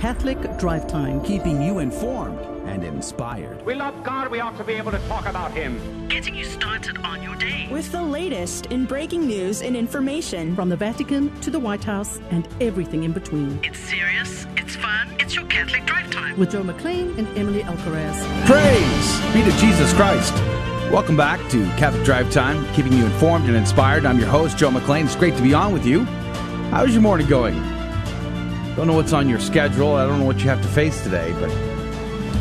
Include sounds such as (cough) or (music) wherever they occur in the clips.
Catholic Drive Time, keeping you informed and inspired. We love God, we ought to be able to talk about Him. Getting you started on your day. With the latest in breaking news and information. From the Vatican to the White House and everything in between. It's serious, it's fun, it's your Catholic Drive Time. With Joe McLean and Emily Alcaraz. Praise be to Jesus Christ. Welcome back to Catholic Drive Time, keeping you informed and inspired. I'm your host, Joe McLean. It's great to be on with you. How's your morning going? I don't know what's on your schedule. I don't know what you have to face today, but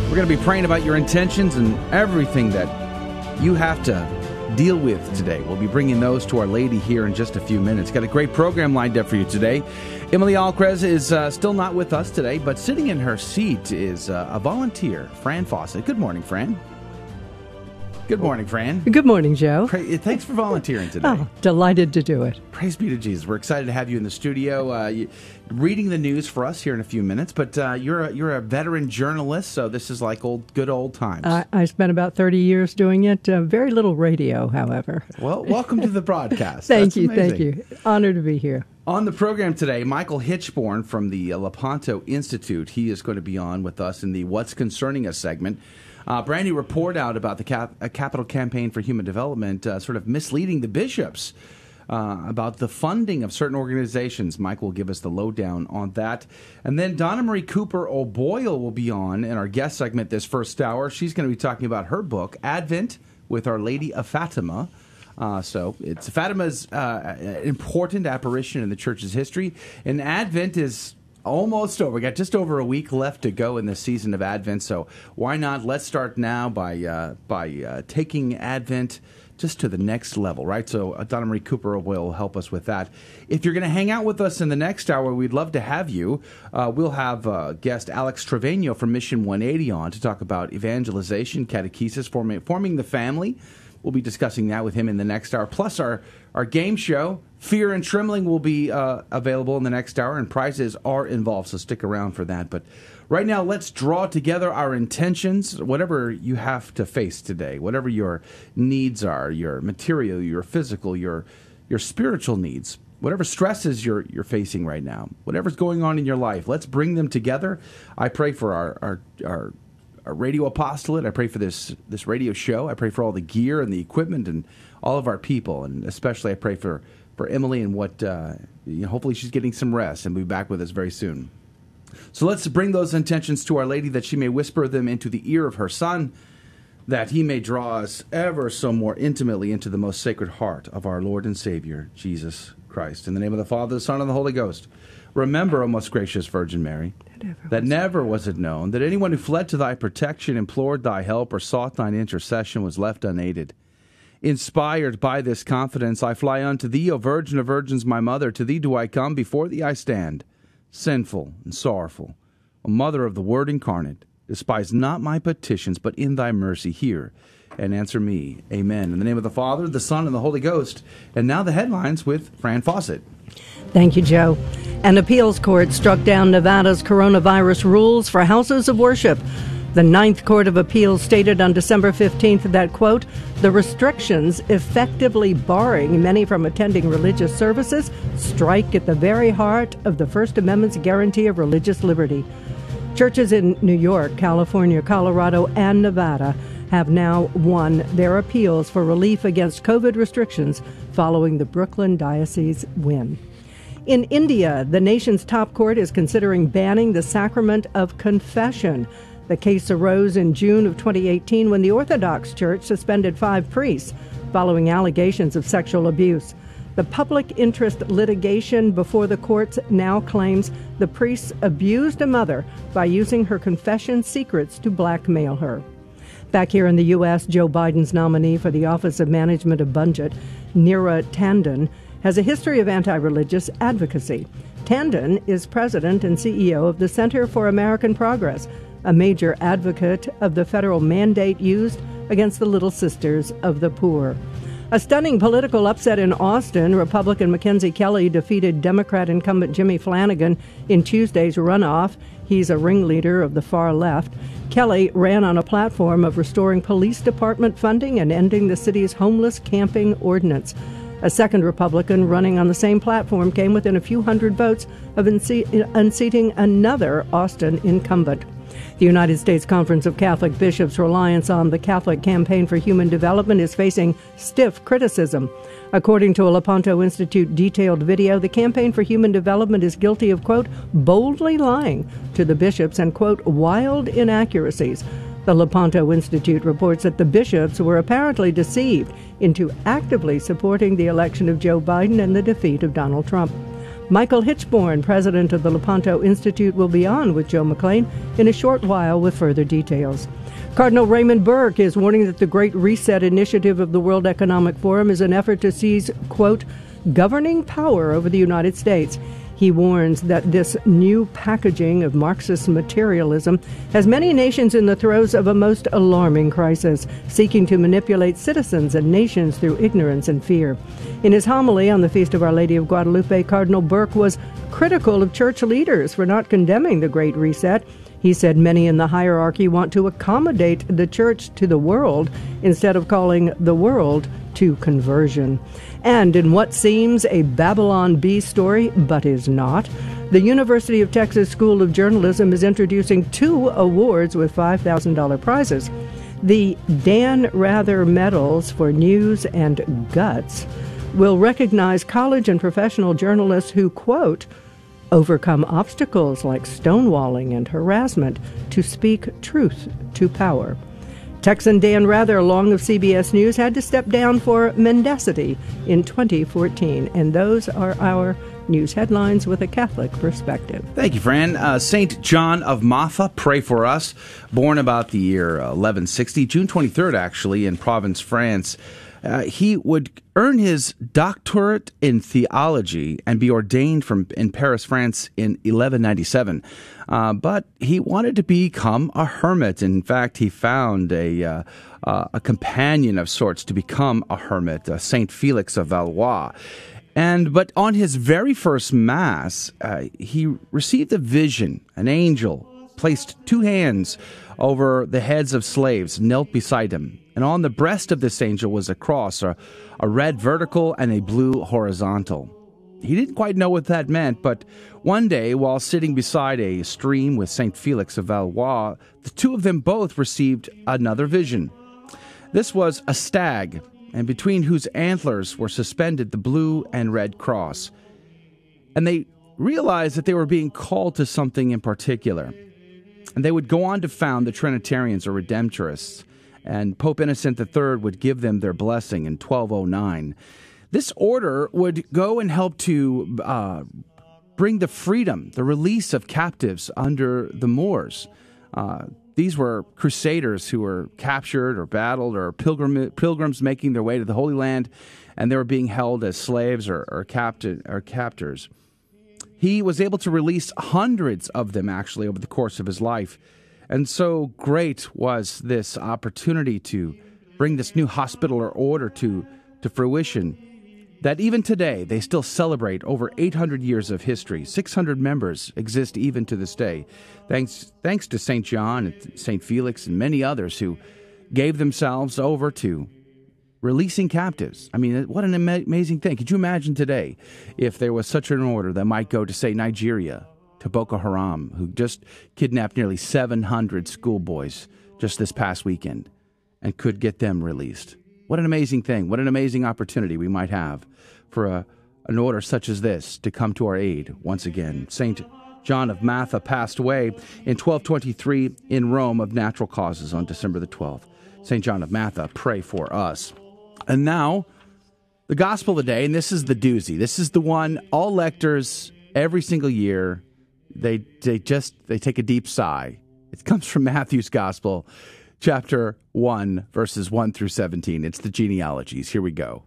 we're going to be praying about your intentions and everything that you have to deal with today. We'll be bringing those to Our Lady here in just a few minutes. Got a great program lined up for you today. Emily Alcaraz is uh, still not with us today, but sitting in her seat is uh, a volunteer, Fran Fawcett. Good morning, Fran. Good morning, Fran. Good morning, Joe. Thanks for volunteering today. Oh, delighted to do it. Praise be to Jesus. We're excited to have you in the studio, uh, you, reading the news for us here in a few minutes. But uh, you're a, you're a veteran journalist, so this is like old good old times. I, I spent about thirty years doing it. Uh, very little radio, however. Well, welcome to the broadcast. (laughs) thank That's you, amazing. thank you. Honored to be here. On the program today, Michael Hichborn from the Lepanto Institute. He is going to be on with us in the "What's Concerning Us" segment. Uh, brand new report out about the cap- Catholic Campaign for Human Development, uh, sort of misleading the bishops uh, about the funding of certain organizations. Mike will give us the lowdown on that. And then Donna Marie Cooper O'Boyle will be on in our guest segment this first hour. She's going to be talking about her book, Advent with Our Lady of Fatima. Uh, so it's Fatima's uh, important apparition in the church's history, and Advent is almost over. We got just over a week left to go in the season of Advent. So why not? Let's start now by uh, by uh, taking Advent just to the next level, right? So uh, Donna Marie Cooper will help us with that. If you're going to hang out with us in the next hour, we'd love to have you. Uh, we'll have uh, guest Alex Trevino from Mission 180 on to talk about evangelization, catechesis, forming, forming the family. We'll be discussing that with him in the next hour. Plus, our, our game show, Fear and Trembling, will be uh, available in the next hour, and prizes are involved, so stick around for that. But right now, let's draw together our intentions, whatever you have to face today, whatever your needs are your material, your physical, your, your spiritual needs. Whatever stresses you're you're facing right now, whatever's going on in your life, let's bring them together. I pray for our our, our our radio apostolate. I pray for this this radio show. I pray for all the gear and the equipment and all of our people, and especially I pray for for Emily and what. Uh, you know, hopefully, she's getting some rest and will be back with us very soon. So let's bring those intentions to Our Lady that she may whisper them into the ear of her Son, that he may draw us ever so more intimately into the most sacred heart of our Lord and Savior, Jesus Christ. In the name of the Father, the Son, and the Holy Ghost. Remember, O most gracious Virgin Mary, that never was it known that anyone who fled to thy protection, implored thy help, or sought thine intercession was left unaided. Inspired by this confidence, I fly unto thee, O Virgin of Virgins, my mother. To thee do I come, before thee I stand, sinful and sorrowful. O Mother of the Word incarnate, despise not my petitions, but in thy mercy hear and answer me. Amen. In the name of the Father, the Son, and the Holy Ghost. And now the headlines with Fran Fawcett. Thank you, Joe. An appeals court struck down Nevada's coronavirus rules for houses of worship. The Ninth Court of Appeals stated on December 15th that, quote, the restrictions effectively barring many from attending religious services strike at the very heart of the First Amendment's guarantee of religious liberty. Churches in New York, California, Colorado, and Nevada have now won their appeals for relief against COVID restrictions following the Brooklyn Diocese win. In India, the nation's top court is considering banning the sacrament of confession. The case arose in June of 2018 when the Orthodox Church suspended five priests following allegations of sexual abuse. The public interest litigation before the courts now claims the priests abused a mother by using her confession secrets to blackmail her. Back here in the U.S., Joe Biden's nominee for the Office of Management of Budget, Neera Tanden, has a history of anti religious advocacy. Tanden is president and CEO of the Center for American Progress, a major advocate of the federal mandate used against the Little Sisters of the Poor. A stunning political upset in Austin. Republican Mackenzie Kelly defeated Democrat incumbent Jimmy Flannigan in Tuesday's runoff. He's a ringleader of the far left. Kelly ran on a platform of restoring police department funding and ending the city's homeless camping ordinance. A second Republican running on the same platform came within a few hundred votes of unseating another Austin incumbent. The United States Conference of Catholic Bishops' reliance on the Catholic Campaign for Human Development is facing stiff criticism. According to a Lepanto Institute detailed video, the Campaign for Human Development is guilty of, quote, boldly lying to the bishops and, quote, wild inaccuracies. The Lepanto Institute reports that the bishops were apparently deceived into actively supporting the election of Joe Biden and the defeat of Donald Trump. Michael Hichborn, president of the Lepanto Institute, will be on with Joe McLean in a short while with further details. Cardinal Raymond Burke is warning that the Great Reset initiative of the World Economic Forum is an effort to seize, quote, governing power over the United States. He warns that this new packaging of Marxist materialism has many nations in the throes of a most alarming crisis, seeking to manipulate citizens and nations through ignorance and fear. In his homily on the Feast of Our Lady of Guadalupe, Cardinal Burke was critical of church leaders for not condemning the Great Reset. He said many in the hierarchy want to accommodate the church to the world instead of calling the world to conversion. And in what seems a Babylon Bee story, but is not, the University of Texas School of Journalism is introducing two awards with $5,000 prizes. The Dan Rather Medals for News and Guts will recognize college and professional journalists who, quote, overcome obstacles like stonewalling and harassment to speak truth to power. Texan Dan Rather, along of CBS News, had to step down for mendacity in 2014. And those are our news headlines with a Catholic perspective. Thank you, Fran. Uh, Saint John of Matha, pray for us. Born about the year 1160, June 23rd, actually, in Provence, France. Uh, he would earn his doctorate in theology and be ordained from in Paris, France, in 1197. Uh, but he wanted to become a hermit. In fact, he found a uh, uh a companion of sorts to become a hermit, uh, Saint Felix of Valois. And but on his very first mass, uh, he received a vision. An angel placed two hands over the heads of slaves, knelt beside him and on the breast of this angel was a cross, a, a red vertical and a blue horizontal. He didn't quite know what that meant, but one day, while sitting beside a stream with St. Felix of Valois, the two of them both received another vision. This was a stag, and between whose antlers were suspended the blue and red cross. And they realized that they were being called to something in particular. And they would go on to found the Trinitarians or Redemptorists and Pope Innocent III would give them their blessing in 1209. This order would go and help to uh, bring the freedom, the release of captives under the Moors. Uh, these were crusaders who were captured or battled or pilgrim, pilgrims making their way to the Holy Land, and they were being held as slaves or, or, or captors. He was able to release hundreds of them actually over the course of his life. And so great was this opportunity to bring this new hospital or order to, to fruition that even today they still celebrate over 800 years of history. 600 members exist even to this day. Thanks, thanks to St. John and St. Felix and many others who gave themselves over to releasing captives. I mean, what an amazing thing. Could you imagine today if there was such an order that might go to, say, Nigeria to Boko Haram, who just kidnapped nearly 700 schoolboys just this past weekend and could get them released. What an amazing thing. What an amazing opportunity we might have for a, an order such as this to come to our aid once again. St. John of Matha passed away in 1223 in Rome of natural causes on December the 12th. St. John of Matha, pray for us. And now, the gospel of the day, and this is the doozy. This is the one all lectors every single year they they just they take a deep sigh. It comes from Matthew's Gospel, chapter 1, verses 1 through 17. It's the genealogies. Here we go.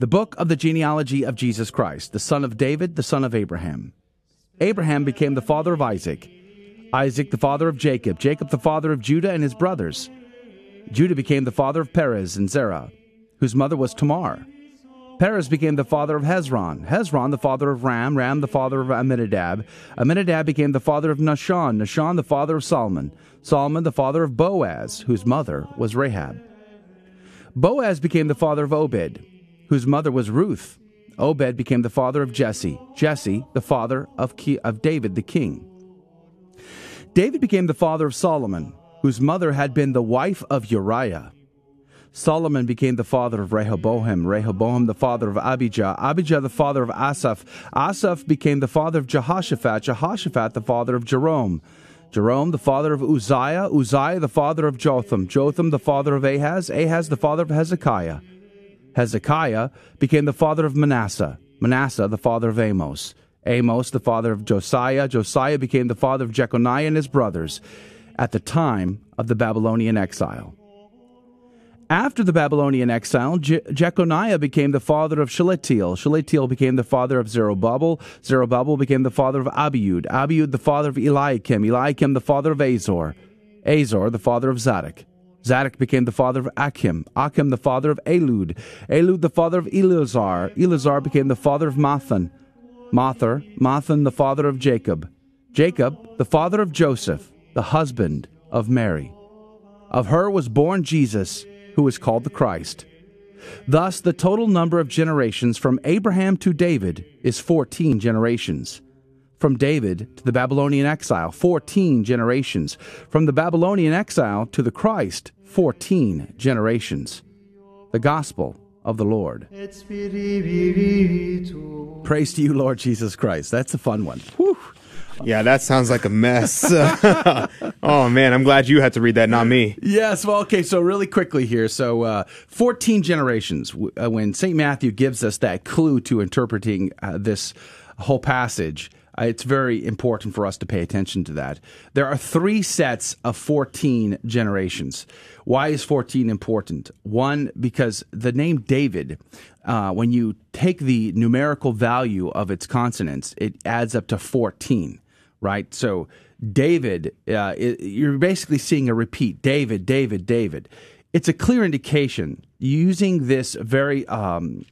The book of the genealogy of Jesus Christ, the son of David, the son of Abraham. Abraham became the father of Isaac, Isaac the father of Jacob, Jacob the father of Judah and his brothers. Judah became the father of Perez and Zerah, whose mother was Tamar. Perez became the father of Hezron, Hezron the father of Ram, Ram the father of Amminadab, Amminadab became the father of Nahshon, Nahshon the father of Salmon, Salmon the father of Boaz, whose mother was Rahab. Boaz became the father of Obed, whose mother was Ruth. Obed became the father of Jesse. Jesse, the father of, Ki- of David the king. David became the father of Solomon, whose mother had been the wife of Uriah. Solomon became the father of Rehoboam, Rehoboam the father of Abijah, Abijah the father of Asaph, Asaph became the father of Jehoshaphat, Jehoshaphat the father of Joram, Joram the father of Uzziah, Uzziah the father of Jotham, Jotham the father of Ahaz, Ahaz the father of Hezekiah. Hezekiah became the father of Manasseh, Manasseh the father of Amos, Amos the father of Josiah, Josiah became the father of Jeconiah and his brothers at the time of the Babylonian exile. After the Babylonian exile, Je- Jeconiah became the father of Shealtiel. Shealtiel became the father of Zerubbabel. Zerubbabel became the father of Abiud. Abiud the father of Eliakim. Eliakim the father of Azor. Azor the father of Zadok. Zadok became the father of Achim. Achim the father of Eliud. Eliud the father of Eleazar. Eleazar became the father of Matthan. Mather, Matthan the father of Jacob. Jacob the father of Joseph, the husband of Mary. Of her was born Jesus who is called the Christ. Thus, the total number of generations from Abraham to David is 14 generations. From David to the Babylonian exile, 14 generations. From the Babylonian exile to the Christ, 14 generations. The Gospel of the Lord. Praise to you, Lord Jesus Christ. That's a fun one. Whew. Yeah, that sounds like a mess. (laughs) oh man, I'm glad you had to read that, not me. Yes, well, okay, so really quickly here. So, uh, 14 generations. Uh, When St. Matthew gives us that clue to interpreting uh, this whole passage, uh, it's very important for us to pay attention to that. There are three sets of 14 generations. Why is 14 important? One, because the name David, uh, when you take the numerical value of its consonants, it adds up to 14 right? So David, uh, it, you're basically seeing a repeat David, David, David. It's a clear indication using this very um,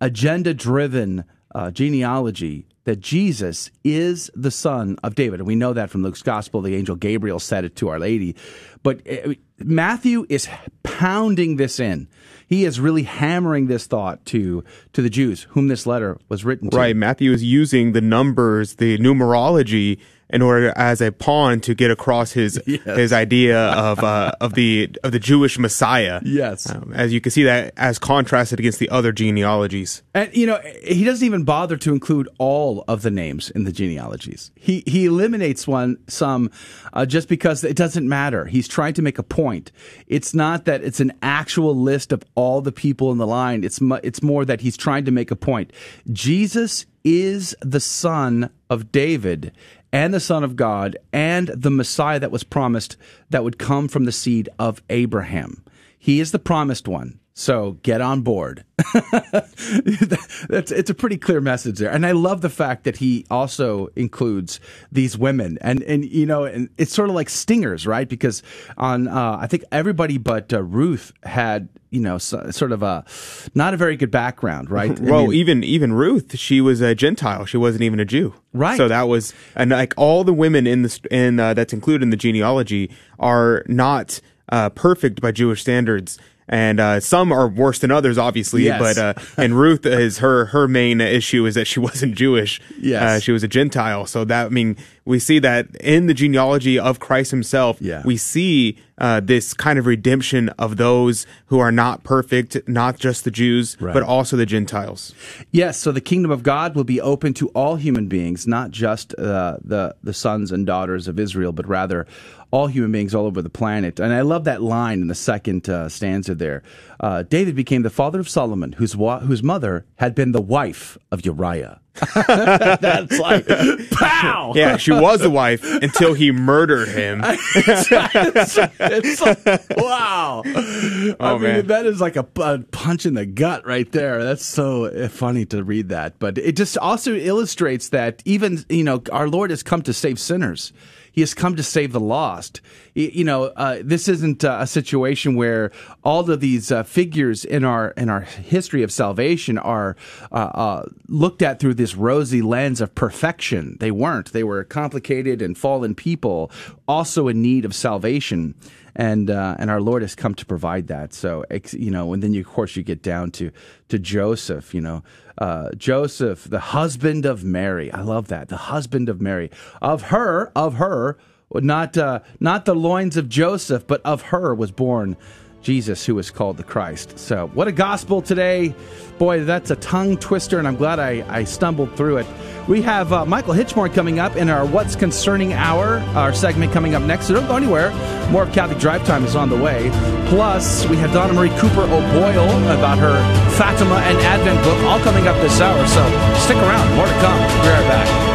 agenda driven uh, genealogy that Jesus is the son of David. And we know that from Luke's gospel. The angel Gabriel said it to Our Lady. But uh, Matthew is pounding this in. He is really hammering this thought to to the Jews, whom this letter was written to. Right, Matthew is using the numbers, the numerology, in order as a pawn to get across his (laughs) his idea of uh, of the of the Jewish Messiah. Yes. Um, as you can see that as contrasted against the other genealogies. And you know, he doesn't even bother to include all of the names in the genealogies. He he eliminates one some uh, just because it doesn't matter. He's trying to make a point. It's not that it's an actual list of all the people in the line. It's mu- it's more that he's trying to make a point. Jesus is the son of David and the son of God and the Messiah that was promised that would come from the seed of Abraham. He is the promised one. So get on board. (laughs) That's it's a pretty clear message there, and I love the fact that he also includes these women, and and you know, and it's sort of like stingers, right? Because on uh, I think everybody but uh, Ruth had you know so, sort of a not a very good background, right? (laughs) I well, mean, even even Ruth, she was a Gentile. She wasn't even a Jew. Right. So that was and like all the women in the in uh, that's included in the genealogy are not uh, perfect by Jewish standards. And uh, some are worse than others, obviously. Yes. But uh, and Ruth is her her main issue is that she (laughs) wasn't Jewish. Yes. uh, she was a Gentile. So that I mean, we see that in the genealogy of Christ Himself. Yeah. we see uh, this kind of redemption of those who are not perfect, not just the Jews, Right. but also the Gentiles. Yes, so the kingdom of God will be open to all human beings, not just uh, the the sons and daughters of Israel, but rather all human beings all over the planet. And I love that line in the second uh, stanza there. Uh, David became the father of Solomon, whose wa- whose mother had been the wife of Uriah. (laughs) That's like pow. Yeah, she was the wife until he murdered him. (laughs) it's like, wow. I Oh, mean, man. that is like a, a punch in the gut right there. That's so uh, funny to read that. But it just also illustrates that even, you know, our Lord has come to save sinners. He has come to save the lost. You know, uh, this isn't uh, a situation where all of these uh, figures in our in our history of salvation are uh, uh, looked at through this rosy lens of perfection. They weren't. They were complicated and fallen people, also in need of salvation. and uh, and our Lord has come to provide that. So you know, and then you, of course you get down to to Joseph. You know, uh, Joseph, the husband of Mary. I love that. The husband of Mary. Of her, of her, not uh, not the loins of Joseph, but of her was born Jesus, who is called the Christ. So, what a gospel today. Boy, that's a tongue twister, and I'm glad I, I stumbled through it. We have uh, Michael Hichborn coming up in our What's Concerning Hour, our segment coming up next. So don't go anywhere. More of Catholic Drive Time is on the way. Plus, we have Donna Marie Cooper O'Boyle about her Fatima and Advent book, all coming up this hour. So stick around. More to come. We'll be right back.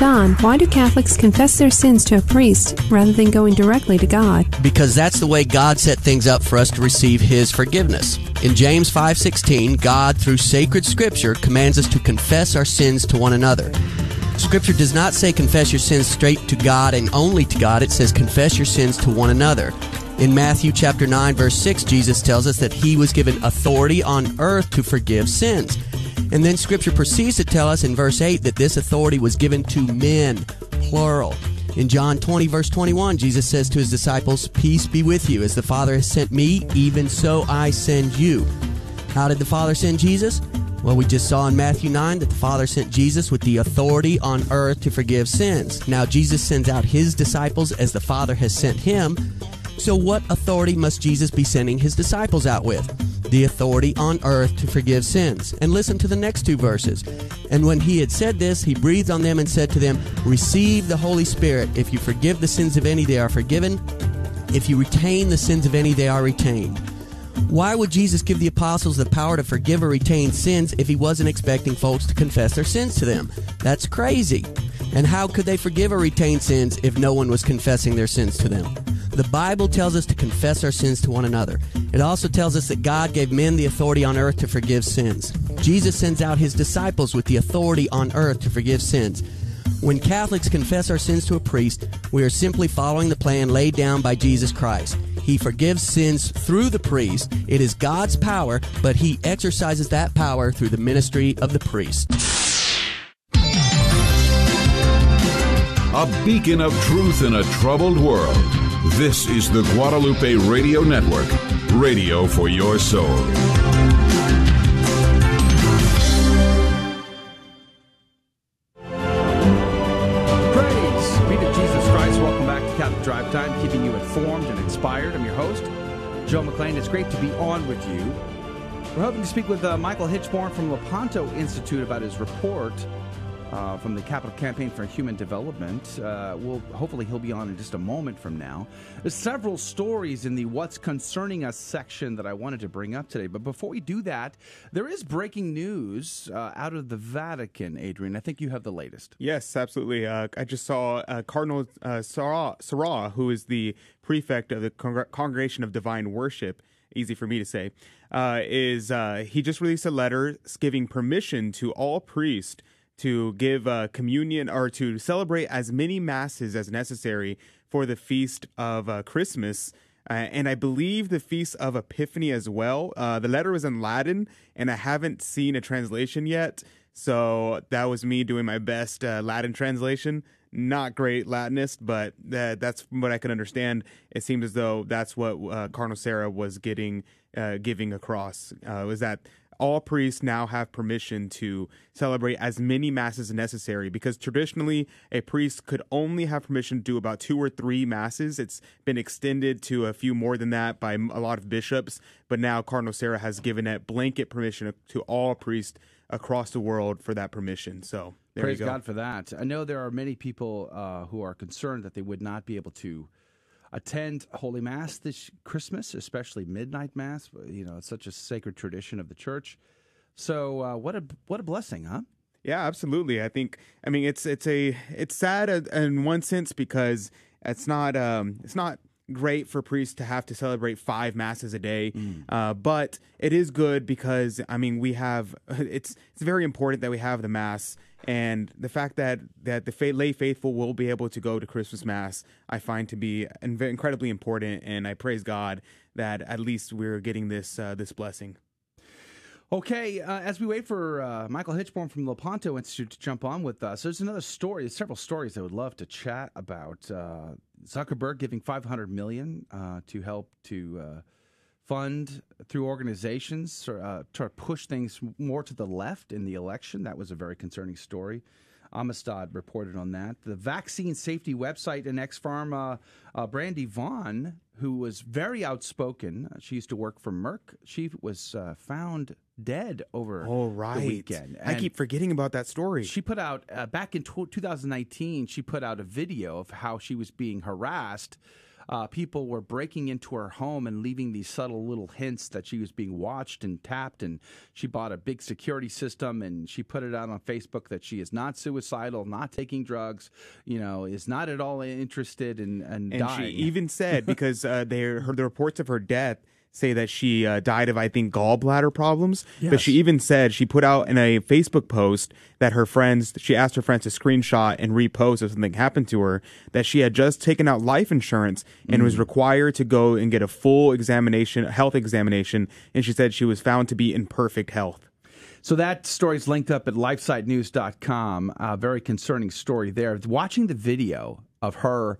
Don, why do Catholics confess their sins to a priest rather than going directly to God? Because that's the way God set things up for us to receive his forgiveness. In James 5:16, God through sacred scripture commands us to confess our sins to one another. Scripture does not say confess your sins straight to God and only to God. It says confess your sins to one another. In Matthew chapter 9 verse 6, Jesus tells us that he was given authority on earth to forgive sins. And then scripture proceeds to tell us in verse 8 that this authority was given to men, plural. In John 20, verse 21, Jesus says to his disciples, Peace be with you. As the Father has sent me, even so I send you. How did the Father send Jesus? Well, we just saw in Matthew 9 that the Father sent Jesus with the authority on earth to forgive sins. Now, Jesus sends out his disciples as the Father has sent him. So, what authority must Jesus be sending his disciples out with? the authority on earth to forgive sins. And listen to the next two verses. And when he had said this, he breathed on them and said to them, Receive the Holy Spirit. If you forgive the sins of any, they are forgiven. If you retain the sins of any, they are retained. Why would Jesus give the apostles the power to forgive or retain sins if he wasn't expecting folks to confess their sins to them? That's crazy. And how could they forgive or retain sins if no one was confessing their sins to them? The Bible tells us to confess our sins to one another. It also tells us that God gave men the authority on earth to forgive sins. Jesus sends out his disciples with the authority on earth to forgive sins. When Catholics confess our sins to a priest, we are simply following the plan laid down by Jesus Christ. He forgives sins through the priest. It is God's power, but he exercises that power through the ministry of the priest. A beacon of truth in a troubled world. This is the Guadalupe Radio Network, radio for your soul. Praise be to Jesus Christ. Welcome back to Catholic Drive Time, keeping you informed and inspired. I'm your host, Joe McClain. It's great to be on with you. We're hoping to speak with uh, Michael Hichborn from Lepanto Institute about his report uh, from the Catholic Campaign for Human Development. Uh, we'll, hopefully, he'll be on in just a moment from now. There's several stories in the What's Concerning Us section that I wanted to bring up today. But before we do that, there is breaking news uh, out of the Vatican, Adrian. I think you have the latest. Yes, absolutely. Uh, I just saw uh, Cardinal uh, Sarah, Sarah, who is the prefect of the Congr- Congregation of Divine Worship easy for me to say, uh, is uh, he just released a letter giving permission to all priests to give uh, communion or to celebrate as many masses as necessary for the feast of uh, Christmas. Uh, and I believe the Feast of Epiphany as well. Uh, the letter was in Latin, and I haven't seen a translation yet. So that was me doing my best uh, Latin translation. Not great Latinist, but that's what I can understand. It seems as though that's what Cardinal Sarah was getting, giving across. was that all priests now have permission to celebrate as many masses as necessary because traditionally a priest could only have permission to do about two or three masses. It's been extended to a few more than that by a lot of bishops, but now Cardinal Sarah has given a blanket permission to all priests across the world for that permission. So praise go. God for that. I know there are many people uh, who are concerned that they would not be able to attend Holy Mass this Christmas, especially midnight Mass. You know, it's such a sacred tradition of the Church. So, uh, what a what a blessing, huh? Yeah, absolutely. I think. I mean, it's it's a it's sad in one sense because it's not um it's not great for priests to have to celebrate five masses a day, mm. uh, but it is good because I mean we have (laughs) it's it's very important that we have the mass and the fact that that the lay faithful will be able to go to Christmas mass, I find to be incredibly important, and I praise God that at least we're getting this uh, this blessing. Okay, uh, as we wait for uh, Michael Hichborn from the Lepanto Institute to jump on with us, there's another story. There's several stories I would love to chat about. Uh, Zuckerberg giving 500 million uh, to help to uh, fund through organizations uh, to push things more to the left in the election. That was a very concerning story. Amistad reported on that. The vaccine safety website and ex pharma uh, Brandy Vaughn, who was very outspoken, uh, she used to work for Merck. She was uh, found dead over oh, right. the weekend. And I keep forgetting about that story. She put out uh, back in 2019. She put out a video of how she was being harassed uh, people were breaking into her home and leaving these subtle little hints that she was being watched and tapped. And she bought a big security system and she put it out on Facebook that she is not suicidal, not taking drugs, you know, is not at all interested in, in and dying. she even said (laughs) because uh, they heard the reports of her death say that she uh, died of, I think, gallbladder problems. Yes. But she even said she put out in a Facebook post that her friends, she asked her friends to screenshot and repost if something happened to her, that she had just taken out life insurance and mm. was required to go and get a full examination, health examination. And she said she was found to be in perfect health. So that story is linked up at lifesitenews.com. A very concerning story there. Watching the video of her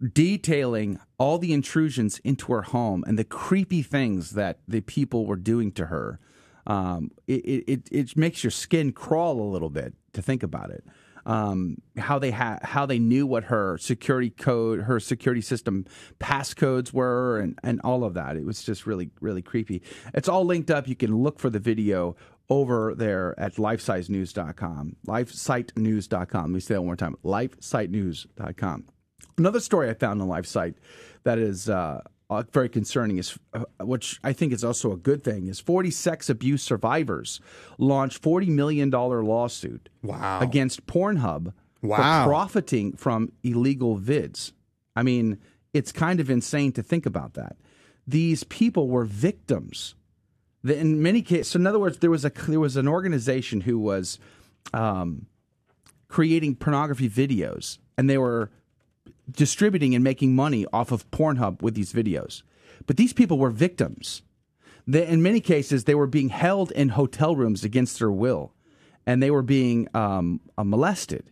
detailing all the intrusions into her home and the creepy things that the people were doing to her. Um, it, it, it makes your skin crawl a little bit to think about it. Um, how they ha- how they knew what her security code, her security system passcodes were, and, and all of that. It was just really really creepy. It's all linked up. You can look for the video over there at lifesitenews.com. Lifesitenews.com. Let me say that one more time. Lifesitenews.com. Another story I found on Life Site that is uh, uh, very concerning is, uh, which I think is also a good thing, is 40 sex abuse survivors launched $40 million lawsuit wow. against Pornhub wow. for profiting from illegal vids. I mean, it's kind of insane to think about that. These people were victims. In many cases, so in other words, there was a there was an organization who was um, creating pornography videos, and they were distributing and making money off of Pornhub with these videos. But these people were victims. They, in many cases, they were being held in hotel rooms against their will, and they were being um, uh, molested.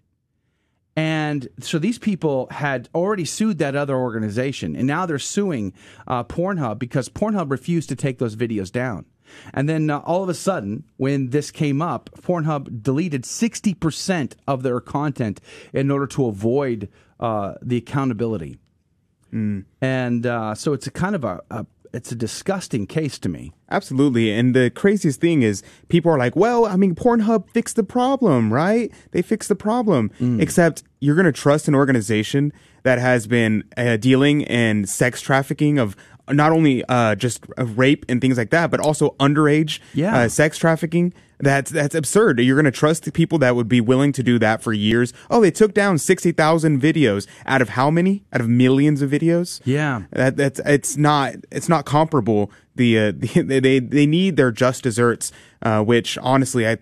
And so these people had already sued that other organization, and now they're suing uh, Pornhub because Pornhub refused to take those videos down. And then uh, all of a sudden, when this came up, Pornhub deleted 60% of their content in order to avoid uh, the accountability. Mm. And uh, so it's a kind of a, a it's a disgusting case to me. Absolutely. And the craziest thing is people are like, well, I mean, Pornhub fixed the problem, right? They fixed the problem. Mm. Except you're going to trust an organization that has been uh, dealing in sex trafficking of not only uh, just rape and things like that, but also underage yeah. uh, sex trafficking. That's that's absurd. You're going to trust the people that would be willing to do that for years. Oh, they took down sixty thousand videos out of how many? Out of millions of videos? Yeah, that that's it's not it's not comparable. The, uh, (laughs) the they they need their just desserts, uh, which honestly, I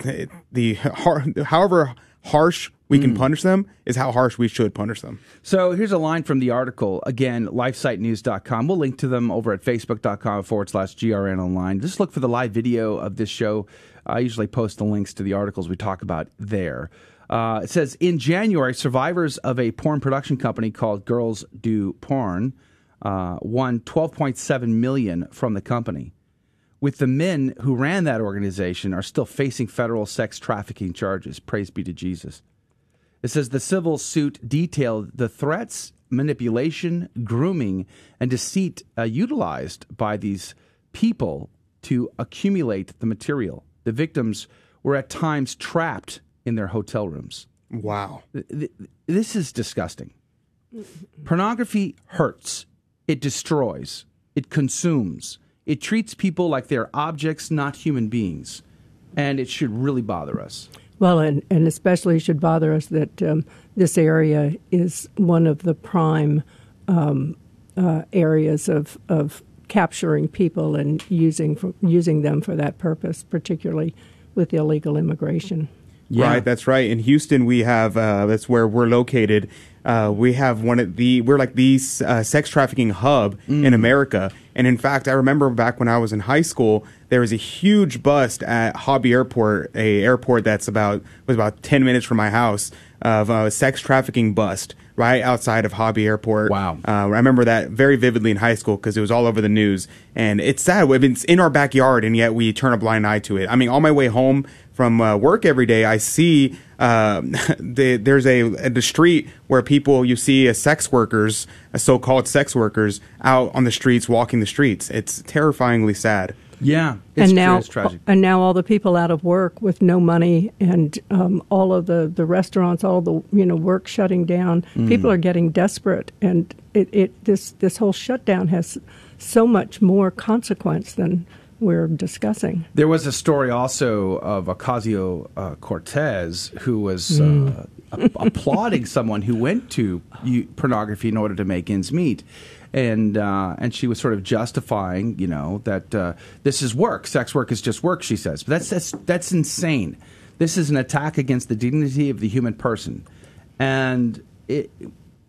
the (laughs) however harsh we can mm. punish them is how harsh we should punish them. So here's a line from the article. Again, lifesitenews.com. We'll link to them over at facebook.com forward slash GRN online. Just look for the live video of this show. I usually post the links to the articles we talk about there. Uh, it says in January, survivors of a porn production company called Girls Do Porn uh, won 12.7 million from the company. With the men who ran that organization are still facing federal sex trafficking charges. Praise be to Jesus. It says the civil suit detailed the threats, manipulation, grooming, and deceit uh, utilized by these people to accumulate the material. The victims were at times trapped in their hotel rooms. Wow. This is disgusting. Pornography hurts, it destroys, it consumes, it treats people like they're objects, not human beings. And it should really bother us. Well, and, and especially should bother us that um, this area is one of the prime um, uh, areas of, of capturing people and using for, using them for that purpose, particularly with illegal immigration. Yeah. Right, that's right. In Houston, we have uh, that's where we're located. uh, we have one of the we're like the uh, sex trafficking hub Mm. in America. And in fact, I remember back when I was in high school, there was a huge bust at Hobby Airport, a airport that's about was about ten minutes from my house, of a sex trafficking bust right outside of Hobby Airport. Wow. Uh, I remember that very vividly in high school because it was all over the news, and it's sad. It's in our backyard, and yet we turn a blind eye to it. I mean, on my way home from uh, work every day, I see uh, (laughs) the, there's a at the street where people you see as sex workers, as so-called sex workers, out on the streets walking the streets. It's terrifyingly sad. Yeah, it's, and now, it's tragic. and now all the people out of work with no money, and um, all of the, the restaurants, all the you know work shutting down. Mm. People are getting desperate, and it, it this this whole shutdown has so much more consequence than we're discussing. There was a story also of Ocasio uh, Cortez who was Mm. uh, applauding someone who went to pornography in order to make ends meet. And uh, and she was sort of justifying, you know, that uh, this is work. Sex work is just work. She says, but that's that's that's insane. This is an attack against the dignity of the human person, and it,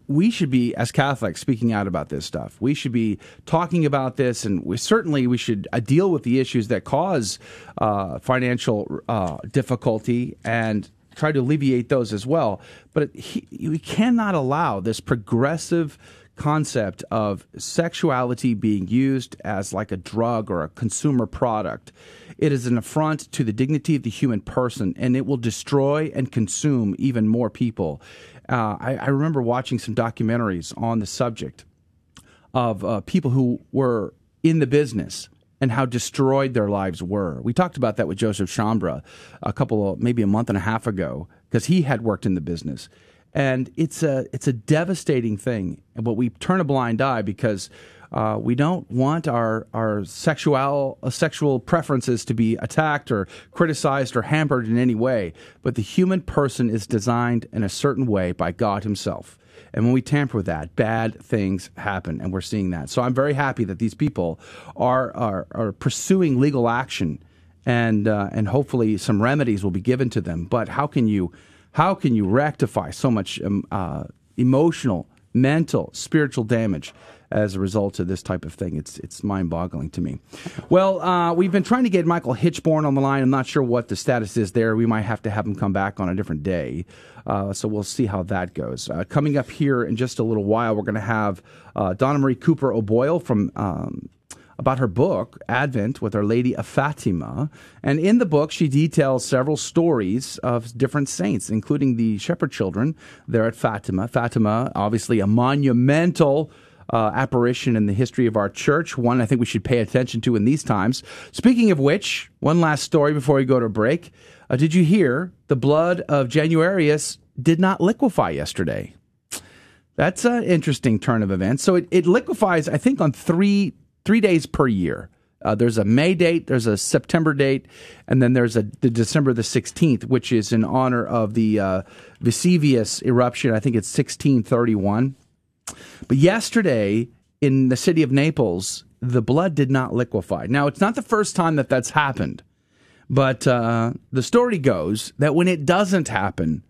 we should be, as Catholics, speaking out about this stuff. We should be talking about this, and we certainly we should uh, deal with the issues that cause uh, financial uh, difficulty and try to alleviate those as well. But he, we cannot allow this progressive concept of sexuality being used as like a drug or a consumer product. It is an affront to the dignity of the human person, and it will destroy and consume even more people. Uh, I, I remember watching some documentaries on the subject of uh, people who were in the business and how destroyed their lives were. We talked about that with Joseph Sciambra a couple of maybe a month and a half ago because he had worked in the business. And it's a it's a devastating thing, but we turn a blind eye because uh, we don't want our our sexual uh, sexual preferences to be attacked or criticized or hampered in any way. But the human person is designed in a certain way by God Himself. And when we tamper with that, bad things happen, and we're seeing that. So I'm very happy that these people are are, are pursuing legal action, and uh, and hopefully some remedies will be given to them. But how can you how can you rectify so much um, uh, emotional, mental, spiritual damage? As a result of this type of thing, it's it's mind boggling to me. Well, uh, we've been trying to get Michael Hichborn on the line. I'm not sure what the status is there. We might have to have him come back on a different day. Uh, so we'll see how that goes. Uh, coming up here in just a little while, we're going to have uh, Donna Marie Cooper O'Boyle from. Um, about her book, Advent with Our Lady of Fatima. And in the book, she details several stories of different saints, including the shepherd children there at Fatima. Fatima, obviously a monumental uh, apparition in the history of our church, one I think we should pay attention to in these times. Speaking of which, one last story before we go to break. Uh, did you hear the blood of Januarius did not liquefy yesterday? That's an interesting turn of events. So it, it liquefies, I think, on three three days per year. Uh, there's a May date, there's a September date, and then there's a the December the 16th, which is in honor of the uh, Vesuvius eruption. I think it's 1631. But yesterday in the city of Naples, the blood did not liquefy. Now it's not the first time that that's happened, but uh, the story goes that when it doesn't happen,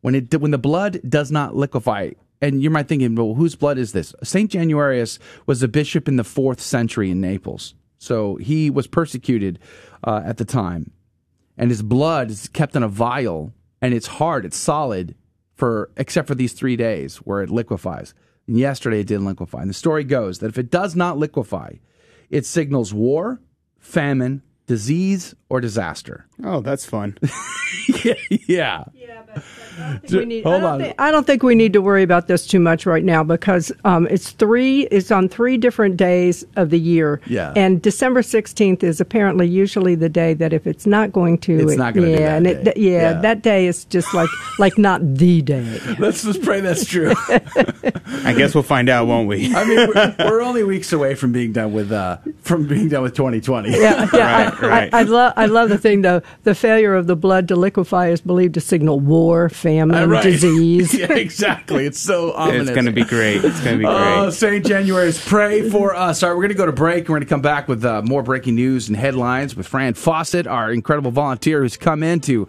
when it when the blood does not liquefy, and you might thinking, well, whose blood is this? Saint Januarius was a bishop in the fourth century in Naples, so he was persecuted uh, at the time, and his blood is kept in a vial, and it's hard, it's solid for except for these three days where it liquefies. And yesterday it didn't liquefy. And the story goes that if it does not liquefy, it signals war, famine, disease, or disaster. Oh, that's fun. (laughs) yeah. We need- Hold I, don't on. thi- I don't think we need to worry about this too much right now because um, it's three. It's on three different days of the year. Yeah. And December sixteenth is apparently usually the day that if it's not going to, It's it- not gonna be yeah, that and day. it, th- yeah, Yeah. that day is just like like not the day. (laughs) Let's just pray that's true. (laughs) I guess we'll find out, won't we? I mean, we're, we're only weeks away from being done with uh, from being done with 2020. Yeah, yeah. Right, I, right. I, I love I love the thing though. The failure of the blood to liquefy is believed to signal war, famine, Uh, right. (laughs) disease. yeah, (laughs) exactly. It's so ominous. it's going to be great. It's going to be great. Oh, great. St. Januarius pray for us. All right, we're going to go to break. We're going to come back with uh, more breaking news and headlines with Fran Fawcett, our incredible volunteer who's come in to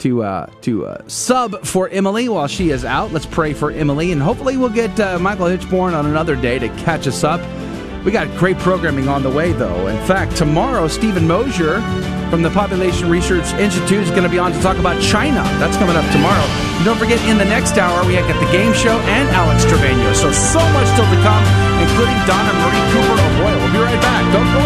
to uh, to uh, sub for Emily while she is out. Let's pray for Emily, and hopefully we'll get uh, Michael Hichborn on another day to catch us up. We got great programming on the way, though. In fact, tomorrow, Steven Mosher from the Population Research Institute is going to be on to talk about China. That's coming up tomorrow. And don't forget, in the next hour, we have got the game show and Alex Trevino. So, so much still to come, including Donna Marie Cooper of Royal. We'll be right back. Don't go.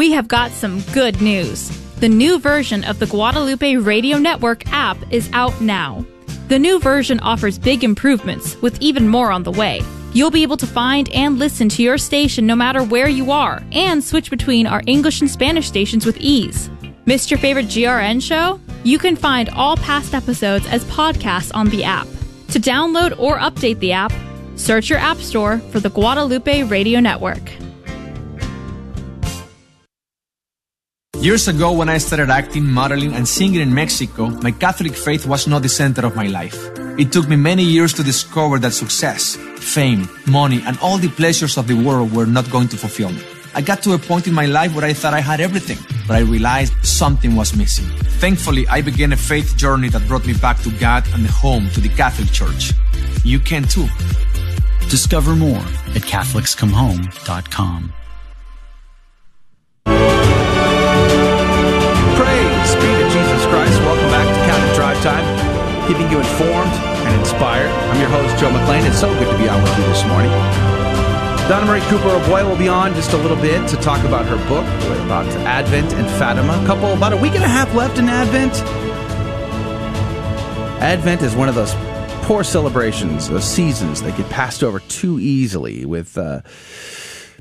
We have got some good news. The new version of the Guadalupe Radio Network app is out now. The new version offers big improvements, with even more on the way. You'll be able to find and listen to your station no matter where you are, and switch between our English and Spanish stations with ease. Missed your favorite GRN show? You can find all past episodes as podcasts on the app. To download or update the app, search your app store for the Guadalupe Radio Network. Years ago, when I started acting, modeling, and singing in Mexico, my Catholic faith was not the center of my life. It took me many years to discover that success, fame, money, and all the pleasures of the world were not going to fulfill me. I got to a point in my life where I thought I had everything, but I realized something was missing. Thankfully, I began a faith journey that brought me back to God and home to the Catholic Church. You can too. Discover more at CatholicsComeHome.com. keeping you informed and inspired. I'm your host, Joe McClain. It's so good to be on with you this morning. Donna Marie Cooper O'Boyle will be on just a little bit to talk about her book about Advent and Fatima. A couple, about a week and a half left in Advent. Advent is one of those poor celebrations, those seasons that get passed over too easily with uh,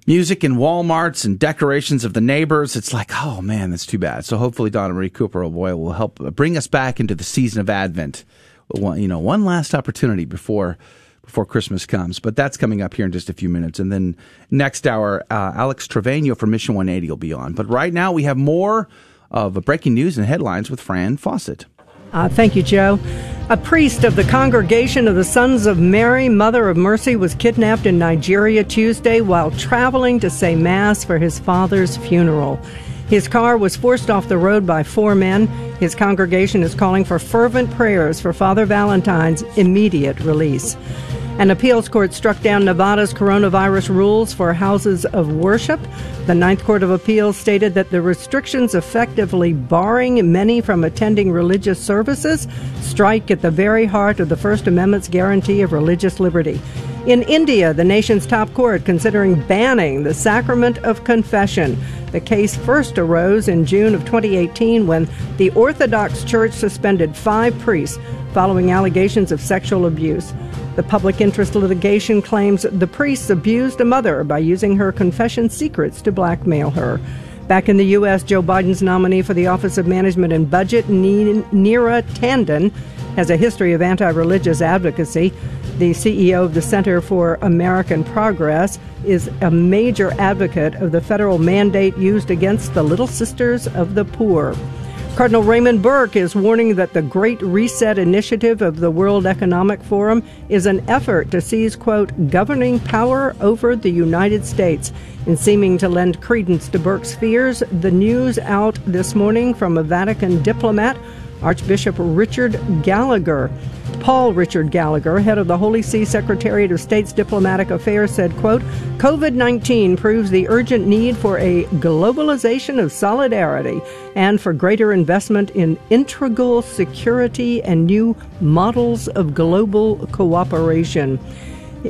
music and Walmarts and decorations of the neighbors. It's like, oh man, that's too bad. So hopefully Donna Marie Cooper O'Boyle will help bring us back into the season of Advent. One, you know, one last opportunity before before Christmas comes. But that's coming up here in just a few minutes. And then next hour, uh, Alex Trevino from Mission 180 will be on. But right now, we have more of breaking news and headlines with Fran Fawcett. Uh, thank you, Joe. A priest of the Congregation of the Sons of Mary, Mother of Mercy, was kidnapped in Nigeria Tuesday while traveling to say Mass for his father's funeral. His car was forced off the road by four men. His congregation is calling for fervent prayers for Father Valentine's immediate release. An appeals court struck down Nevada's coronavirus rules for houses of worship. The Ninth Court of Appeals stated that the restrictions effectively barring many from attending religious services strike at the very heart of the First Amendment's guarantee of religious liberty. In India, the nation's top court considering banning the sacrament of confession. The case first arose in June of 2018 when the Orthodox Church suspended five priests following allegations of sexual abuse. The public interest litigation claims the priests abused a mother by using her confession secrets to blackmail her. Back in the U.S., Joe Biden's nominee for the Office of Management and Budget, Neera Tanden, has a history of anti religious advocacy. The CEO of the Center for American Progress is a major advocate of the federal mandate used against the Little Sisters of the Poor. Cardinal Raymond Burke is warning that the Great Reset initiative of the World Economic Forum is an effort to seize, quote, governing power over the United States. In seeming to lend credence to Burke's fears, the news out this morning from a Vatican diplomat, Archbishop Richard Gallagher. Paul Richard Gallagher, head of the Holy See Secretariat of State's Diplomatic Affairs, said, quote, COVID-19 proves the urgent need for a globalization of solidarity and for greater investment in integral security and new models of global cooperation.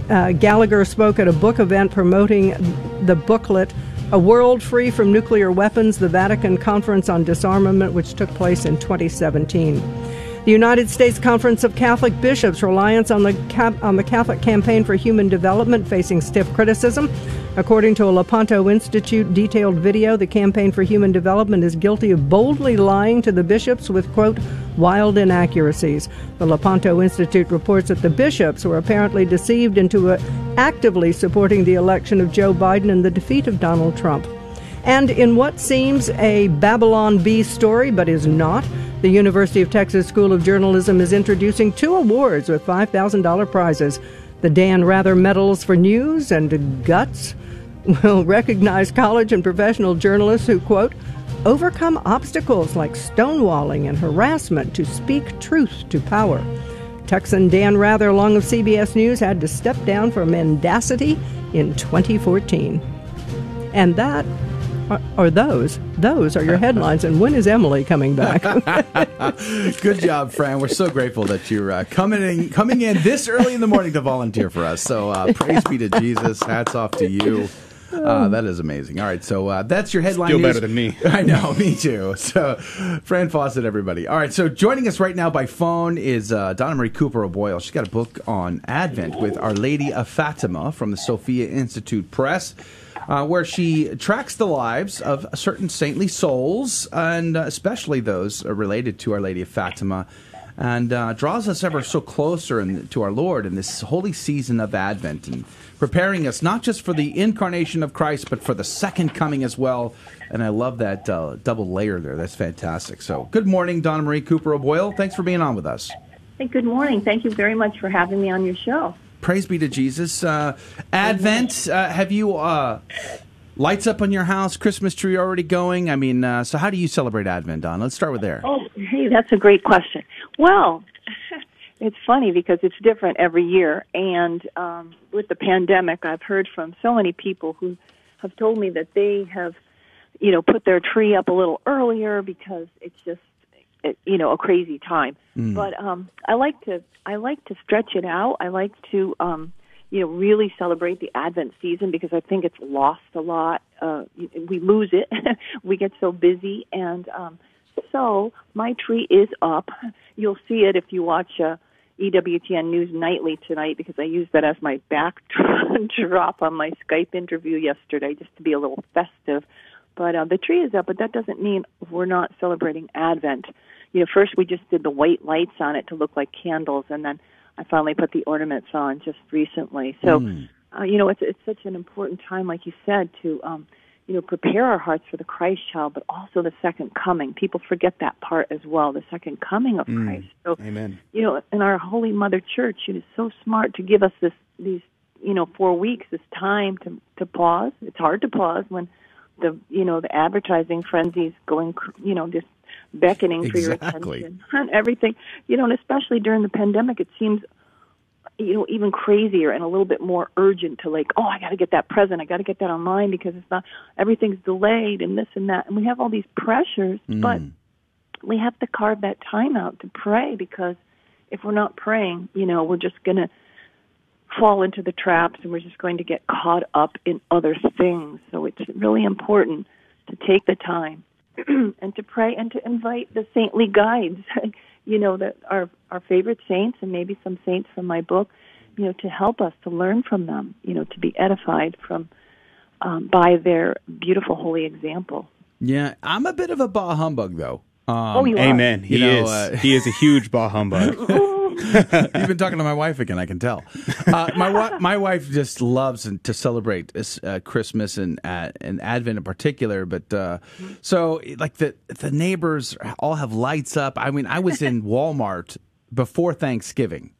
Uh, Gallagher spoke at a book event promoting the booklet a World Free from Nuclear Weapons, the Vatican Conference on Disarmament, which took place in 2017. The United States Conference of Catholic Bishops' reliance on the, Cap- on the Catholic Campaign for Human Development facing stiff criticism. According to a Lepanto Institute detailed video, the Campaign for Human Development is guilty of boldly lying to the bishops with, quote, wild inaccuracies. The Lepanto Institute reports that the bishops were apparently deceived into uh, actively supporting the election of Joe Biden and the defeat of Donald Trump. And in what seems a Babylon Bee story, but is not, the University of Texas School of Journalism is introducing two awards with $5,000 prizes. The Dan Rather Medals for News and Guts will recognize college and professional journalists who, quote, overcome obstacles like stonewalling and harassment to speak truth to power. Texan Dan Rather Long of CBS News had to step down for mendacity in 2014. And that or those those are your (laughs) headlines and when is emily coming back (laughs) good job fran we're so grateful that you're uh, coming in coming in this early in the morning to volunteer for us so uh, praise be to jesus hats off to you uh, that is amazing. All right, so uh, that's your headline. Still news. better than me. (laughs) I know, me too. So, Fran Fawcett, everybody. All right, so joining us right now by phone is uh, Donna Marie Cooper O'Boyle. She's got a book on Advent with Our Lady of Fatima from the Sophia Institute Press uh, where she tracks the lives of certain saintly souls, and especially those related to Our Lady of Fatima, and uh, draws us ever so closer in, to our Lord in this holy season of Advent, and preparing us not just for the incarnation of Christ, but for the second coming as well. And I love that uh, double layer there. That's fantastic. So, good morning, Donna Marie Cooper O'Boyle. Thanks for being on with us. Hey, good morning. Thank you very much for having me on your show. Praise be to Jesus. Uh, Advent, uh, have you uh, lights up on your house? Christmas tree already going? I mean, uh, so how do you celebrate Advent, Don? Let's start with there. Oh, hey, that's a great question. Well, (laughs) it's funny because it's different every year, and um, with the pandemic, I've heard from so many people who have told me that they have, you know, put their tree up a little earlier because it's just you know a crazy time. Mm. But um, I like to I like to stretch it out. I like to um, you know really celebrate the Advent season because I think it's lost a lot. Uh, we lose it. (laughs) we get so busy, and um, so my tree is up. You'll see it if you watch. Uh, EWTN News Nightly tonight because I used that as my backdrop (laughs) on my Skype interview yesterday just to be a little festive. But uh, the tree is up, but that doesn't mean we're not celebrating Advent you know, first we just did the white lights on it to look like candles, and then I finally put the ornaments on just recently. So, mm. uh, you know, it's it's such an important time, like you said, to um, you know prepare our hearts for the Christ child, but also the second coming. People forget that part as well, the second coming of mm. Christ. So, Amen. You know, in our Holy Mother Church, it is so smart to give us this these you know four weeks, this time to to pause. It's hard to pause when the you know the advertising frenzy's going you know just beckoning exactly. for your attention and everything. You know, and especially during the pandemic, it seems you know even crazier and a little bit more urgent to like, oh, I got to get that present, I got to get that online because it's not everything's delayed and this and that, and we have all these pressures, mm. but we have to carve that time out to pray because if we're not praying, you know, we're just going to fall into the traps and we're just going to get caught up in other things. So it's really important to take the time (clears throat) and to pray and to invite the saintly guides, (laughs) you know, that our our favorite saints and maybe some saints from my book, you know, to help us to learn from them, you know, to be edified from um, by their beautiful holy example. Yeah, I'm a bit of a bah humbug though. Um, oh, you are. Amen. He you know, is. Uh, he is a huge bah (laughs) humbug. You've been talking to my wife again. I can tell. Uh, my my wife just loves to celebrate uh, Christmas and uh, and Advent in particular. But uh, so like the the neighbors all have lights up. I mean, I was in (laughs) Walmart before Thanksgiving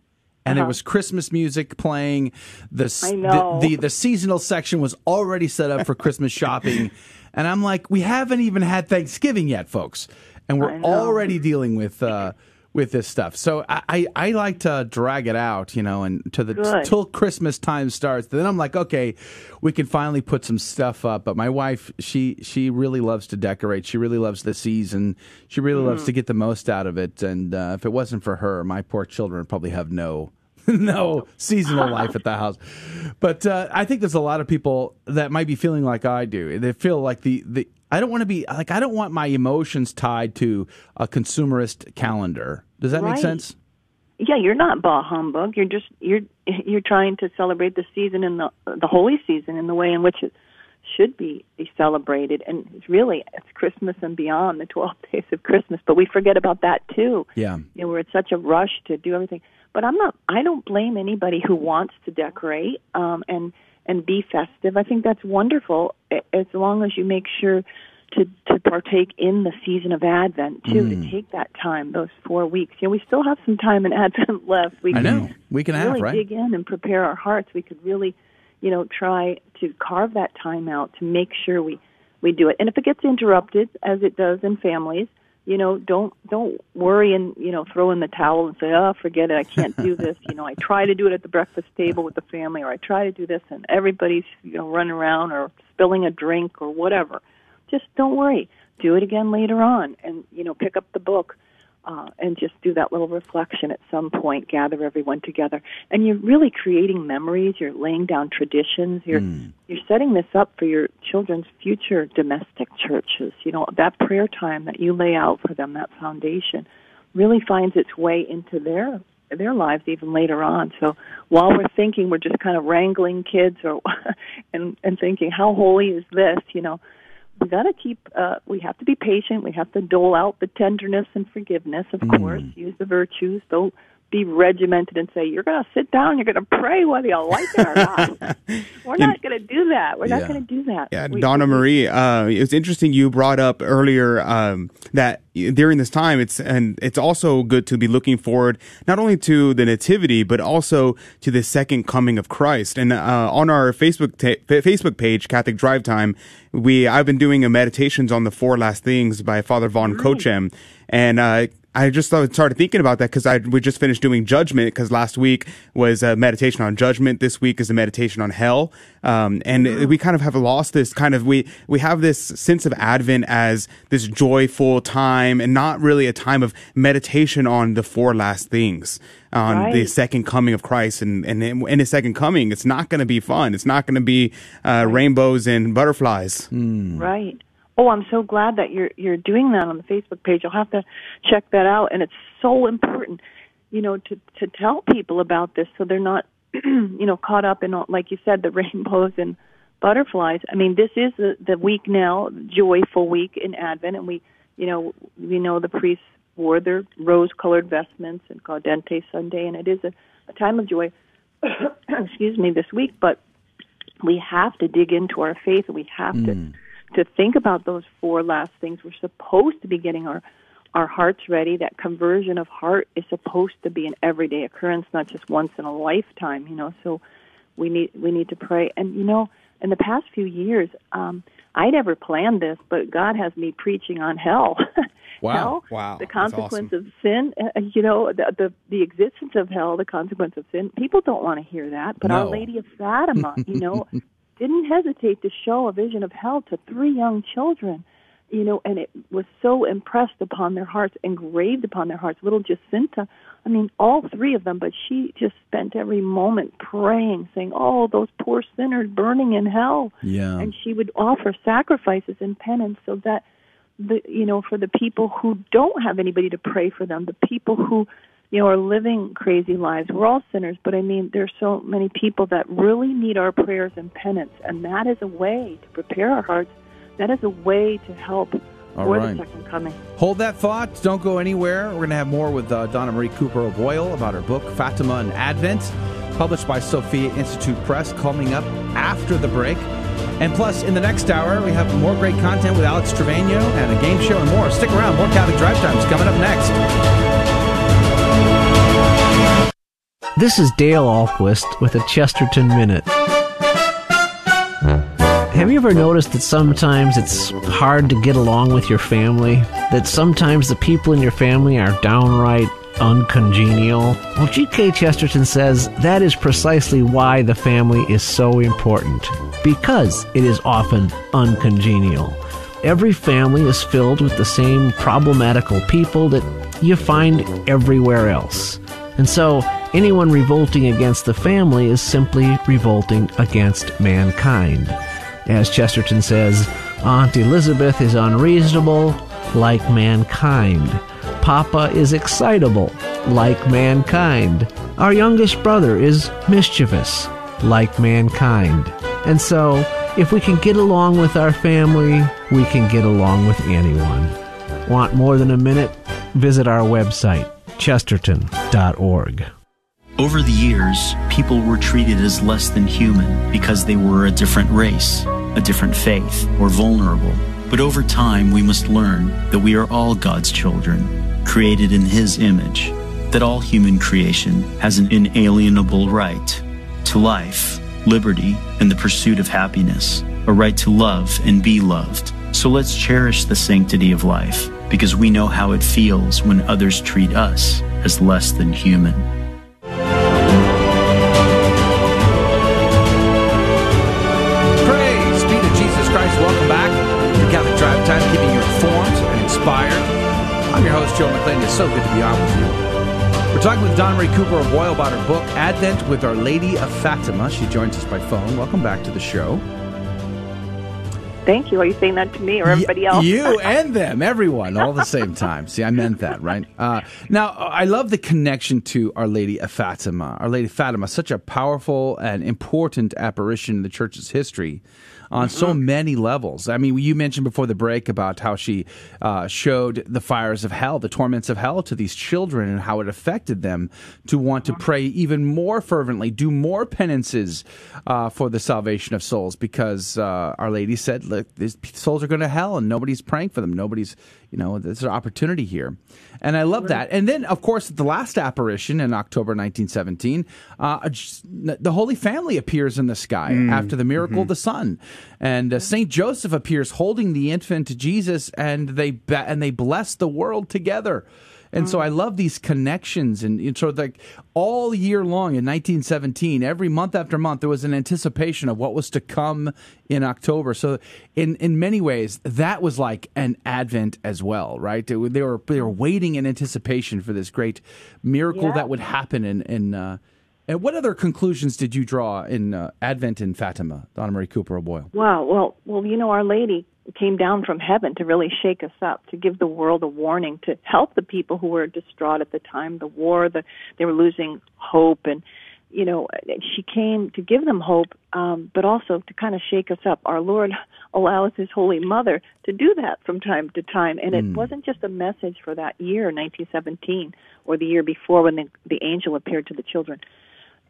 and uh-huh. there was Christmas music playing. The, the, the the seasonal section was already set up for Christmas shopping, (laughs) and I'm like, we haven't even had Thanksgiving yet, folks, and we're already dealing with. Uh, with this stuff. So I, I, I, like to drag it out, you know, and to the t- till Christmas time starts. Then I'm like, okay, we can finally put some stuff up. But my wife, she she really loves to decorate. She really loves the season. She really mm. loves to get the most out of it. And uh, if it wasn't for her, my poor children would probably have no (laughs) no seasonal life at the house. But uh, I think there's a lot of people that might be feeling like I do. They feel like the, the I don't want to be like I don't want my emotions tied to a consumerist calendar. Does that right. make sense? Yeah, you're not bah humbug. You're just you're you're trying to celebrate the season and the the holy season in the way in which it should be, celebrated. And it's really, it's Christmas and beyond, the 12 (laughs) days of Christmas. But we forget about that too. Yeah. You know, we're in such a rush to do everything. But I'm not, I don't blame anybody who wants to decorate um, and, and be festive. I think that's wonderful as long as you make sure to to partake in the season of Advent too. Mm. To take that time, those four weeks. You know, we still have some time in (laughs) Advent left. We I can know. We can have, really right? dig in and prepare our hearts. We could really, you know, try to carve that time out to make sure we we do it. And if it gets interrupted, as it does in families, you know, don't don't worry and you know throw in the towel and say, oh, forget it, I can't do this. (laughs) you know, I try to do it at the breakfast table with the family, or I try to do this, and everybody's you know running around or spilling a drink or whatever just don't worry. Do it again later on, and you know, pick up the book. Uh, and just do that little reflection at some point. Gather everyone together, and you're really creating memories. You're laying down traditions. You're Mm. you're setting this up for your children's future domestic churches. You know that prayer time that you lay out for them, that foundation, really finds its way into their their lives even later on. So while we're thinking we're just kind of wrangling kids or (laughs) and and thinking how holy is this, you know, we got to keep uh we have to be patient. We have to dole out the tenderness and forgiveness of Mm. course. Use the virtues. Don't be regimented and say you're going to sit down you're going to pray whether you like it or not. (laughs) We're not going to do that. We're not going to do that. Yeah, We- Donna Marie, uh, it was interesting you brought up earlier um, that during this time, it's and it's also good to be looking forward not only to the nativity but also to the second coming of Christ. And uh, on our Facebook ta- Facebook page, Catholic Drive Time, we I've been doing a meditations on the four last things by Father Von Cochem, and uh, I just started thinking about that because I we just finished doing judgment because last week was a meditation on judgment. This week is a meditation on hell, um, and we kind of have lost this kind of we we have this sense of Advent as this joyful time and not really a time of meditation on the four last things on the second coming of Christ and and in his second coming. It's not going to be fun. It's not going to be uh, rainbows and butterflies. right oh i'm so glad that you're you're doing that on the facebook page. I'll have to check that out. And it's so important you know to to tell people about this so they're not (clears throat) you know caught up in all, like you said the (laughs) rainbows and butterflies. I mean this is the the week now joyful week in advent. And we you know we know the priests wore their rose colored vestments and gaudete sunday. And it is a, a time of joy (coughs) excuse me this week. But we have to dig into our faith. And we have to mm. To think about those four last things. We're supposed to be getting our our hearts ready. That conversion of heart is supposed to be an everyday occurrence not just once in a lifetime you know. So we need we need to pray. And you know in the past few years um i never planned this but god has me preaching on hell. (laughs) Wow. hell Wow. the consequence awesome. of sin uh, you know the, the the existence of hell the consequence of sin. People don't want to hear that but our lady of fatima you know (laughs) didn't hesitate to show a vision of hell to three young children you know and it was so impressed upon their hearts engraved upon their hearts little jacinta i mean all three of them but she just spent every moment praying saying oh those poor sinners burning in hell Yeah. and she would offer sacrifices and penance so that the you know for the people who don't have anybody to pray for them the people who you know are living crazy lives we're all sinners but i mean there's so many people that really need our prayers and penance and that is a way to prepare our hearts that is a way to help All for right. the second coming Hold that thought. Don't go anywhere. We're going to have more with uh, Donna Marie Cooper O'Boyle about her book, Fatima and Advent, published by Sophia Institute Press, coming up after the break. And plus, in the next hour, we have more great content with Alex Trevino and a game show and more. Stick around. More Catholic Drive Times coming up next. This is Dale Ahlquist with a Chesterton Minute. Have you ever noticed that sometimes it's hard to get along with your family? That sometimes the people in your family are downright uncongenial? Well, G.K. Chesterton says that is precisely why the family is so important. Because it is often uncongenial. Every family is filled with the same problematical people that you find everywhere else. And so, anyone revolting against the family is simply revolting against mankind. As Chesterton says, Aunt Elizabeth is unreasonable, like mankind. Papa is excitable, like mankind. Our youngest brother is mischievous, like mankind. And so, If we can get along with our family, we can get along with anyone. Want more than a minute? Visit our website, chesterton.org. Over the years, people were treated as less than human because they were a different race, a different faith, or vulnerable. But over time, we must learn that we are all God's children, created in His image, that all human creation has an inalienable right to life, liberty, and the pursuit of happiness, a right to love and be loved. So let's cherish the sanctity of life because we know how it feels when others treat us as less than human. Praise be to Jesus Christ. Welcome back to Catholic Drive Time, keeping you informed and inspired. I'm your host, Joe McClain. It's so good to be on with you. We're talking with Donna Marie Cooper O'Boyle about her book, Advent with Our Lady of Fatima. She joins us by phone. Welcome back to the show. Thank you. Are you saying that to me or everybody else? You (laughs) and them, everyone, all the same time. See, I meant that, right? Uh, now, I love the connection to Our Lady of Fatima. Our Lady Fatima, such a powerful and important apparition in the church's history on so Mm-hmm. many levels. I mean, you mentioned before the break about how she uh, showed the fires of hell, the torments of hell to these children, and how it affected them to want to pray even more fervently, do more penances uh, for the salvation of souls, because uh, Our Lady said, "Look, these souls are going to hell, and nobody's praying for them. Nobody's, you know, there's an opportunity here." And I love that. And then, of course, the last apparition in October 1917, uh, the Holy Family appears in the sky Mm. after the miracle of the sun, and uh, Saint Joseph appears holding the infant Jesus, and they be- and they bless the world together. And so I love these connections, and, and so like all year long in 1917, every month after month, there was an anticipation of what was to come in October. So in in many ways, that was like an Advent as well, right? They were they were, they were waiting in anticipation for this great miracle Yeah. that would happen. In in uh, and what other conclusions did you draw in uh, Advent in Fatima, Donna Marie Cooper O'Boyle? Wow. Well, well, you know, Our Lady came down from heaven to really shake us up, to give the world a warning, to help the people who were distraught at the time, the war, the they were losing hope, and you know, she came to give them hope, um, but also to kind of shake us up. Our Lord allows His Holy Mother to do that from time to time, and it Mm. wasn't just a message for that year, 1917, or the year before when the, the angel appeared to the children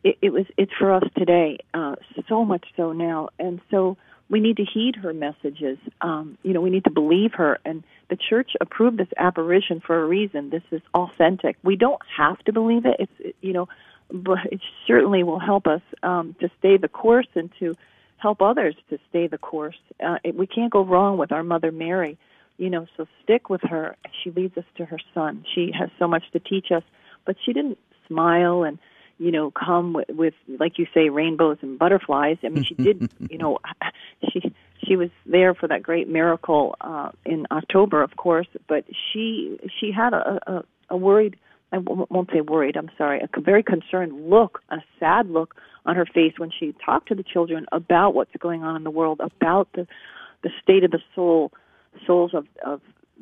it, it was it's for us today uh, so much so now and so we need to heed her messages. Um, you know we need to believe her. And the church approved this apparition for a reason. This is authentic. We don't have to believe it. It's you know but it certainly will help us um, to stay the course and to help others to stay the course. Uh, it, we can't go wrong with our mother mary you know so stick with her. She leads us to her son. She has so much to teach us but she didn't smile and you know come with, with like you say rainbows and butterflies. I mean she did (laughs) you know (laughs) she she was there for that great miracle uh in october of course but she she had a a, a worried i w- won't say worried i'm sorry a very concerned look a sad look on her face when she talked to the children about what's going on in the world about the the state of the soul souls of of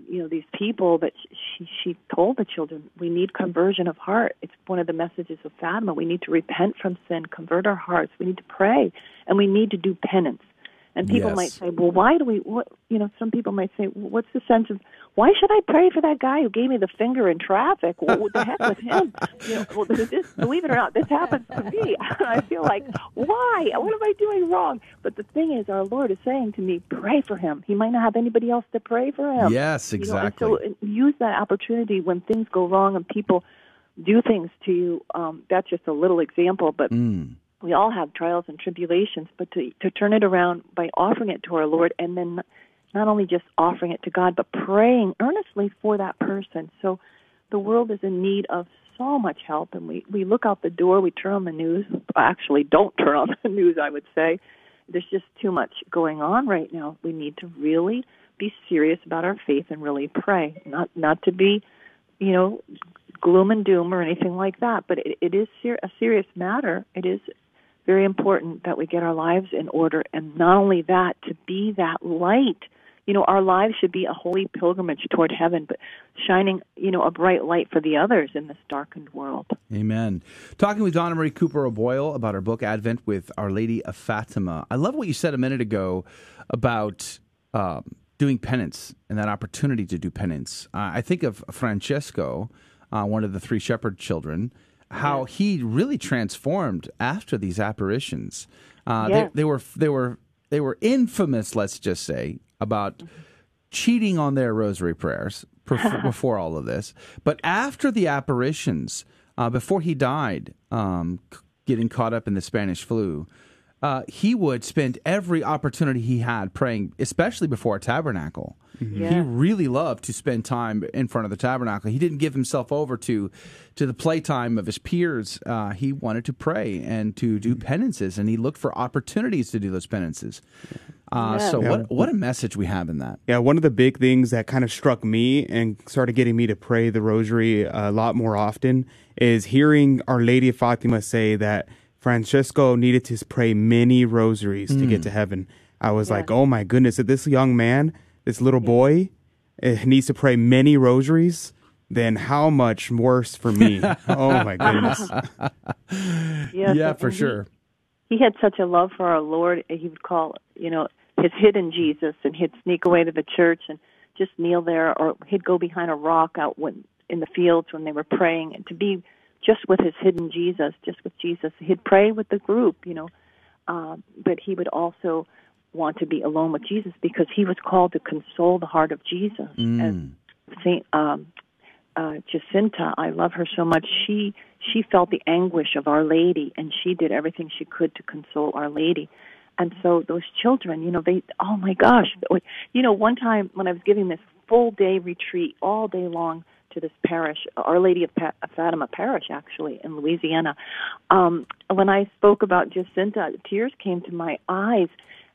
you know these people that she she told the children we need conversion of heart. It's one of the messages of fatima. We need to repent from sin convert our hearts. We need to pray and we need to do penance. And people Yes. might say well why do we what you know some people might say what's the sense of why should i pray for that guy who gave me the finger in traffic? What, what the heck with him? (laughs) You know well this, believe it or not this happens to me. (laughs) I feel like why? What am i doing wrong? But the thing is our lord is saying to me pray for him. He might not have anybody else to pray for him. Yes, You know, exactly. so use that opportunity when things go wrong and people do things to you. Um that's just a little example but Mm. we all have trials and tribulations, but to to turn it around by offering it to our Lord, and then not only just offering it to God, but praying earnestly for that person. So the world is in need of so much help, and we we look out the door, we turn on the news. Actually, don't turn on the (laughs) news. I would say there's just too much going on right now. We need to really be serious about our faith and really pray, not not to be, you know, gloom and doom or anything like that. But it, it is ser- a serious matter. It is very important that we get our lives in order, and not only that, to be that light you know, our lives should be a holy pilgrimage toward heaven, but shining, you know, a bright light for the others in this darkened world. Amen. Talking with Donna Marie Cooper O'Boyle about her book Advent with Our Lady of Fatima. I love what you said a minute ago about um, doing penance and that opportunity to do penance. Uh, I think of Francesco, uh, one of the three shepherd children, how he really transformed after these apparitions. Uh, Yes. they, they were they were they were infamous, let's just say, about cheating on their rosary prayers before, (laughs) before all of this. But after the apparitions, uh, before he died, um, getting caught up in the Spanish flu, uh, he would spend every opportunity he had praying, especially before a tabernacle. He Yeah. really loved to spend time in front of the tabernacle. He didn't give himself over to to the playtime of his peers. Uh, he wanted to pray and to do penances, and he looked for opportunities to do those penances. Uh, Yeah. So, Yeah. what what a message we have in that. Yeah, one of the big things that kind of struck me and started getting me to pray the rosary a lot more often is hearing Our Lady of Fatima say that Francesco needed to pray many rosaries to get Mm. to heaven. I was like, oh my goodness, if this young man, this little boy, eh, needs to pray many rosaries, then how much worse for me? (laughs) oh my goodness. (laughs) Yes, yeah, and for he- sure. He had such a love for our Lord. He would call, you know, his hidden Jesus, and he'd sneak away to the church and just kneel there, or he'd go behind a rock out when in the fields when they were praying, and to be just with his hidden Jesus, just with Jesus. He'd pray with the group, you know, um, but he would also want to be alone with Jesus because he was called to console the heart of Jesus. And Saint um, uh, Jacinta, I love her so much. She she felt the anguish of Our Lady, and she did everything she could to console Our Lady. And so those children, you know, they oh my gosh, you know, one time when I was giving this full day retreat, all day long to this parish, Our Lady of Pa- Fatima Parish, actually in Louisiana. Um, when I spoke about Jacinta, tears came to my eyes.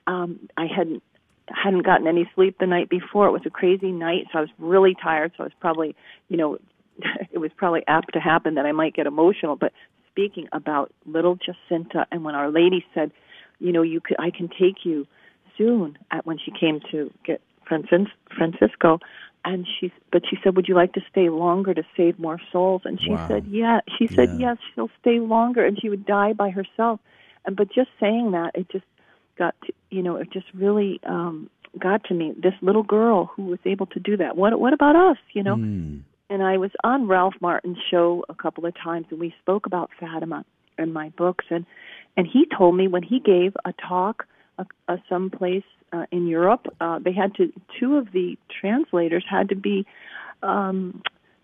Um, I hadn't hadn't gotten any sleep the night before. It was a crazy night, so I was really tired. So I was probably, you know, (laughs) it was probably apt to happen that I might get emotional. But speaking about little Jacinta, and when Our Lady said, you know, you could, I can take you soon. At when she came to get Francis, Francisco, and she, but she said, would you like to stay longer to save more souls? And she Wow. said, yeah. She said, Yeah. yes, she'll stay longer, and she would die by herself. And but just saying that, it just got to, you know it just really um got to me this little girl who was able to do that what what about us you know and i was on ralph martin's show a couple of times and we spoke about fatima and my books and and he told me when he gave a talk uh, someplace uh, in europe uh, they had to two of the translators had to be um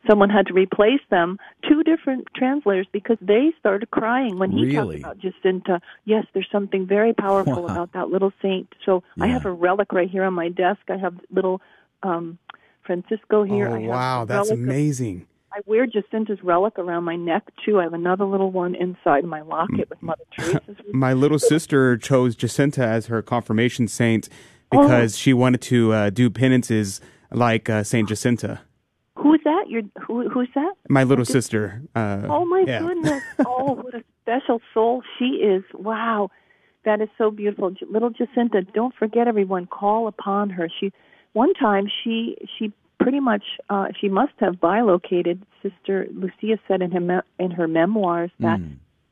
someone had to replace them two different translators because they started crying when he Really? talked about Jacinta. Yes, there's something very powerful Wow. about that little saint. So I have a relic right here on my desk. I have little um Francisco here. Oh, I have wow, that's relic of- amazing. I wear Jacinta's relic around my neck too. I have another little one inside my locket with Mother (laughs) Teresa's. My little sister chose Jacinta as her confirmation saint because Oh. she wanted to uh, do penances like uh, Saint Jacinta. Who's that? Your who, who's that? My little sister. Uh, Oh my yeah. goodness! (laughs) Oh, what a special soul she is! Wow, that is so beautiful, J- little Jacinta. Don't forget, everyone, call upon her. She, one time, she she pretty much uh, she must have bilocated. Sister Lucia said in her me- in her memoirs that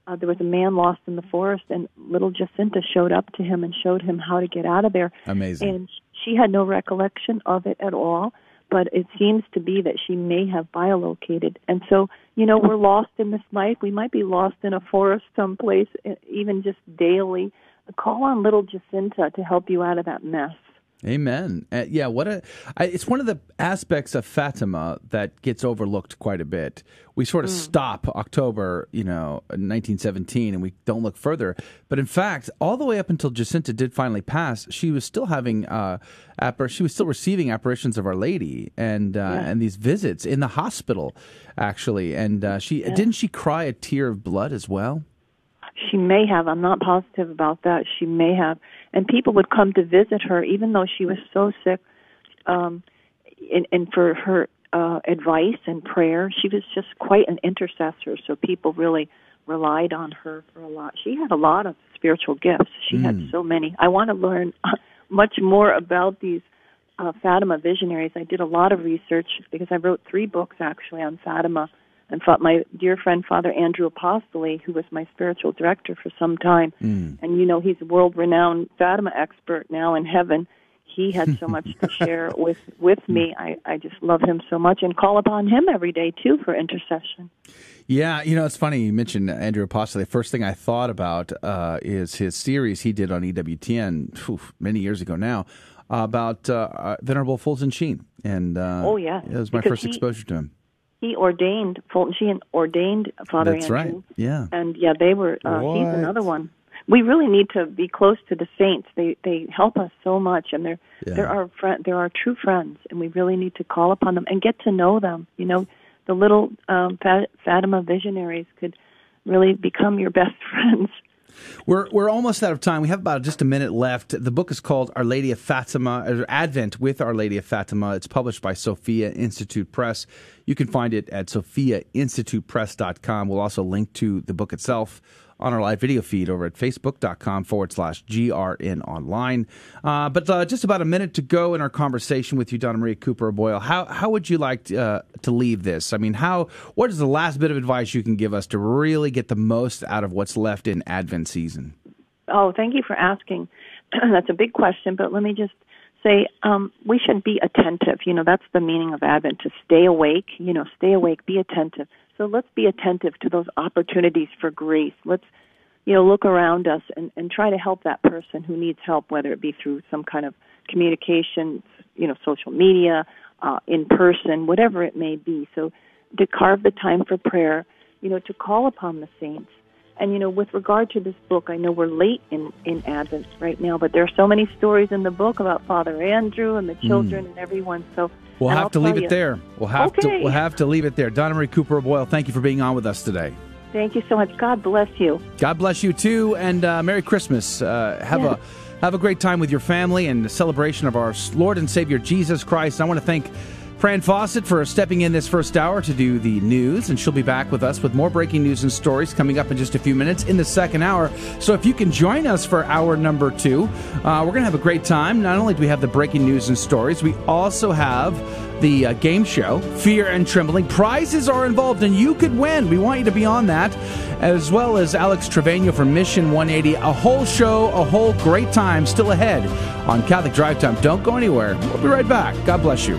uh, there was a man lost in the forest, and little Jacinta showed up to him and showed him how to get out of there. Amazing. And she had no recollection of it at all, but it seems to be that she may have bilocated. And so, you know, we're lost in this life. We might be lost in a forest someplace, even just daily. Call on little Jacinta to help you out of that mess. Amen. Uh, yeah, what a! I, it's one of the aspects of Fatima that gets overlooked quite a bit. We sort of stop October, you know, 1917, and we don't look further. But in fact, all the way up until Jacinta did finally pass, she was still having, uh, appar- she was still receiving apparitions of Our Lady and uh, and these visits in the hospital, actually. And uh, she Yeah. didn't she cry a tear of blood as well. She may have. I'm not positive about that. She may have. And people would come to visit her, even though she was so sick. Um, and, and for her uh, advice and prayer, she was just quite an intercessor. So people really relied on her for a lot. She had a lot of spiritual gifts. She had Mm. so many. I want to learn (laughs) much more about these uh, Fatima visionaries, I did a lot of research because I wrote three books actually on Fatima and my dear friend Father Andrew Apostoli, who was my spiritual director for some time. Mm. And you know, he's a world renowned Fatima expert now in heaven. He had so much to (laughs) share with with me. I, I just love him so much and call upon him every day too for intercession. Yeah, you know, it's funny you mentioned Andrew Apostoli. The first thing I thought about uh, is his series he did on EWTN whew, many years ago now about uh, Venerable Fulton Sheen. And uh, oh, yeah. It was my Because first he- exposure to him. He ordained Fulton Sheen ordained Father That's Andrew. right. Yeah. And yeah, they were. Uh, he's another one. We really need to be close to the saints. They they help us so much, and they're Yeah. they're our friend. They're our true friends, and we really need to call upon them and get to know them. You know, the little um, Fatima visionaries could really become your best (laughs) friends. We're we're almost out of time. We have about just a minute left. The book is called Our Lady of Fatima, Advent with Our Lady of Fatima. It's published by Sophia Institute Press. You can find it at sophiainstitutepress.com. We'll also link to the book itself on our live video feed over at facebook.com forward slash grn online. Uh, but uh, just about a minute to go in our conversation with you, Donna Maria Cooper Boyle. How how would you like to, uh, to leave this? I mean, how what is the last bit of advice you can give us to really get the most out of what's left in Advent season? Oh, thank you for asking. (clears throat) that's a big question, but let me just say um, we should be attentive. You know, that's the meaning of Advent to stay awake. You know, stay awake, be attentive. So let's be attentive to those opportunities for grace. Let's, you know, look around us and, and try to help that person who needs help, whether it be through some kind of communication, you know, social media, uh, in person, whatever it may be. So to carve the time for prayer, you know, to call upon the saints. And you know, with regard to this book, I know we're late in in Advent right now, but there are so many stories in the book about Father Andrew and the children and everyone. So We'll have I'll to leave tell it there. We'll have to we'll have to leave it there. Donna Marie Cooper Boyle, thank you for being on with us today. Thank you so much. God bless you. God bless you too, and uh, Merry Christmas. Uh, have Yeah. a have a great time with your family and the celebration of our Lord and Savior Jesus Christ. I want to thank Fran Fawcett for stepping in this first hour to do the news, and she'll be back with us with more breaking news and stories coming up in just a few minutes in the second hour. So if you can join us for hour number two, uh, we're going to have a great time. Not only do we have the breaking news and stories, we also have the uh, game show, Fear and Trembling. Prizes are involved, and you could win. We want you to be on that, as well as Alex Trevino from Mission 180. A whole show, a whole great time still ahead on Catholic Drive Time. Don't go anywhere. We'll be right back. God bless you.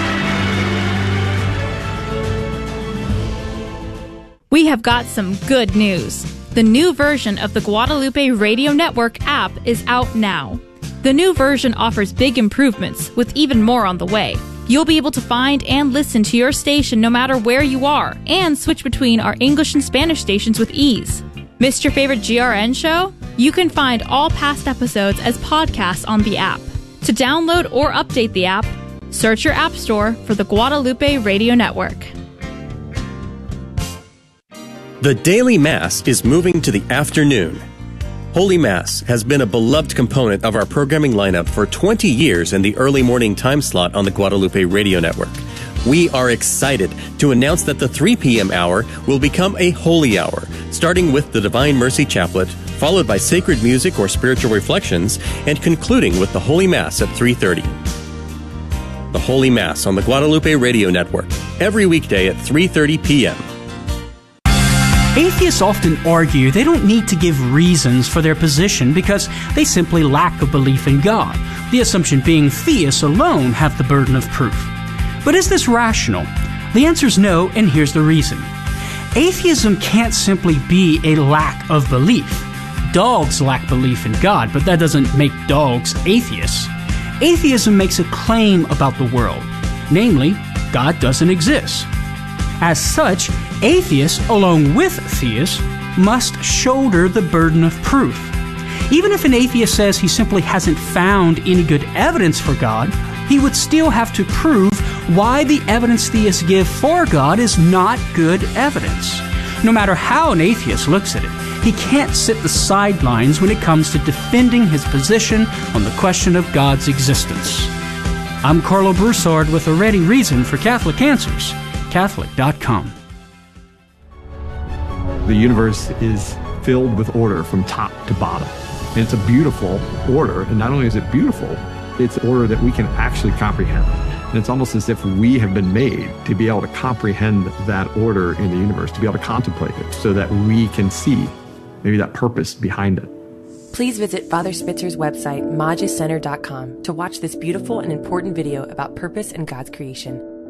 We have got some good news. The new version of the Guadalupe Radio Network app is out now. The new version offers big improvements, with even more on the way. You'll be able to find and listen to your station no matter where you are, and switch between our English and Spanish stations with ease. Missed your favorite GRN show? You can find all past episodes as podcasts on the app. To download or update the app, search your app store for the Guadalupe Radio Network. The daily Mass is moving to the afternoon. Holy Mass has been a beloved component of our programming lineup for 20 years in the early morning time slot on the Guadalupe Radio Network. We are excited to announce that the 3 p.m. hour will become a holy hour, starting with the Divine Mercy Chaplet, followed by sacred music or spiritual reflections, and concluding with the Holy Mass at 3:30. The Holy Mass on the Guadalupe Radio Network, every weekday at 3:30 p.m. Atheists often argue they don't need to give reasons for their position because they simply lack a belief in God, the assumption being theists alone have the burden of proof. But is this rational? The answer is no, and here's the reason. Atheism can't simply be a lack of belief. Dogs lack belief in God, but that doesn't make dogs atheists. Atheism makes a claim about the world, namely, God doesn't exist. As such, atheists, along with theists, must shoulder the burden of proof. Even if an atheist says he simply hasn't found any good evidence for God, he would still have to prove why the evidence theists give for God is not good evidence. No matter how an atheist looks at it, he can't sit the sidelines when it comes to defending his position on the question of God's existence. I'm Karlo Broussard with a ready reason for Catholic Answers, Catholic.com. The universe is filled with order from top to bottom. And it's a beautiful order. And not only is it beautiful, it's order that we can actually comprehend. And it's almost as if we have been made to be able to comprehend that order in the universe, to be able to contemplate it, so that we can see maybe that purpose behind it. Please visit Father Spitzer's website, magiscenter.com, to watch this beautiful and important video about purpose and God's creation.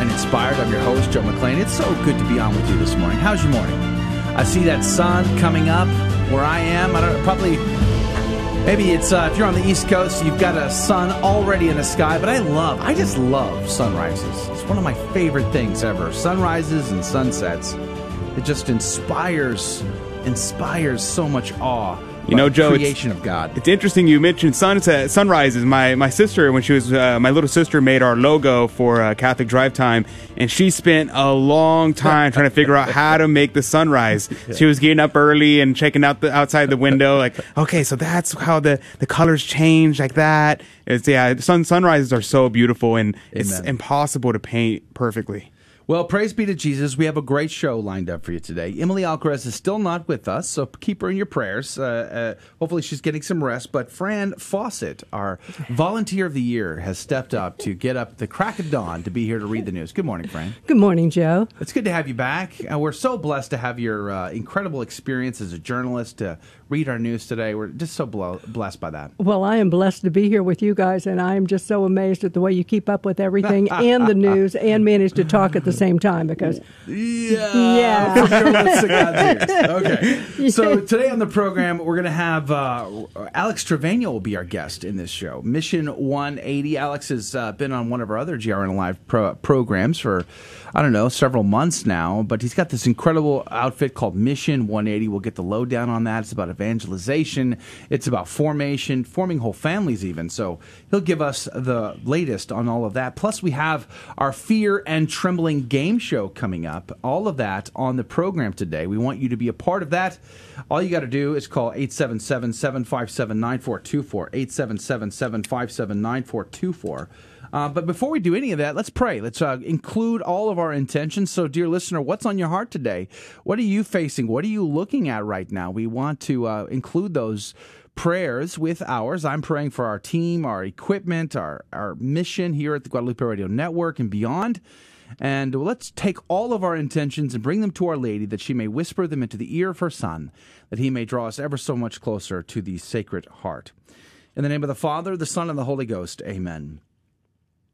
and inspired. I'm your host, Joe McClain. It's so good to be on with you this morning. How's your morning? I see that sun coming up where I am. I don't probably maybe it's uh, if you're on the East Coast, you've got a sun already in the sky. But I love, I just love sunrises. It's one of my favorite things ever. Sunrises and sunsets. It just inspires, inspires so much awe. You know, Joe, creation of God. It's interesting you mentioned sunset, sunrises. My my sister, when she was uh, my little sister, made our logo for uh, Catholic Drive Time, and she spent a long time trying to figure out how to make the sunrise. (laughs) She was getting up early and checking out the outside the window, like, okay, so that's how the the colors change, like that. It's yeah, sun sunrises are so beautiful, and it's impossible to paint perfectly. Well, praise be to Jesus. We have a great show lined up for you today. Emily Alcaraz is still not with us, so keep her in your prayers. Uh, uh, hopefully, she's getting some rest. But Fran Fawcett, our volunteer of the year, has stepped up to get up the crack of dawn to be here to read the news. Good morning, Fran. Good morning, Joe. It's good to have you back. Uh, we're so blessed to have your uh, incredible experience as a journalist to read our news today. We're just so blo- blessed by that. Well, I am blessed to be here with you guys, and I am just so amazed at the way you keep up with everything (laughs) and the news and manage to talk at the same time because. Yeah. Yeah. For journalists of God's ears. (laughs) Okay. So today on the program, we're going to have uh, Alex Trevino will be our guest in this show. Mission 180. Alex has uh, been on one of our other GRN Live pro- programs for, I don't know, several months now, but he's got this incredible outfit called Mission 180. We'll get the lowdown on that. It's about evangelization, it's about formation, forming whole families, even. So he'll give us the latest on all of that. Plus, we have our Fear and Trembling game show coming up. All of that on the program today. We want you to be a part of that. All you got to do is call 877 757 9424. 877 757 9424. Uh, but before we do any of that, let's pray. Let's uh, include all of our intentions. So, dear listener, what's on your heart today? What are you facing? What are you looking at right now? We want to uh, include those prayers with ours. I'm praying for our team, our equipment, our, our mission here at the Guadalupe Radio Network and beyond. And let's take all of our intentions and bring them to Our Lady that she may whisper them into the ear of her Son, that he may draw us ever so much closer to the Sacred Heart. In the name of the Father, the Son, and the Holy Ghost, amen.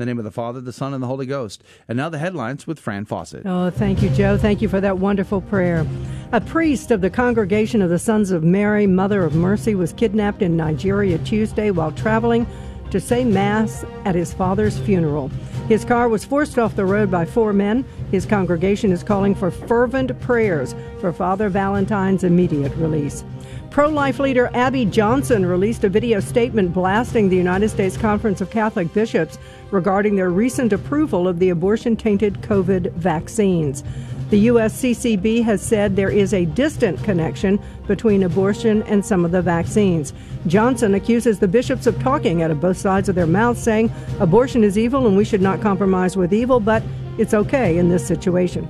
The name of the Father, the Son, and the Holy Ghost. And now the headlines with Fran Fawcett. Oh, thank you, Joe. Thank you for that wonderful prayer. A priest of the Congregation of the Sons of Mary, Mother of Mercy, was kidnapped in Nigeria Tuesday while traveling to say Mass at his father's funeral. His car was forced off the road by four men. His congregation is calling for fervent prayers for Father Valentine's immediate release. Pro life leader Abby Johnson released a video statement blasting the United States Conference of Catholic Bishops regarding their recent approval of the abortion tainted COVID vaccines. The USCCB has said there is a distant connection between abortion and some of the vaccines. Johnson accuses the bishops of talking out of both sides of their mouths, saying abortion is evil and we should not compromise with evil, but it's okay in this situation.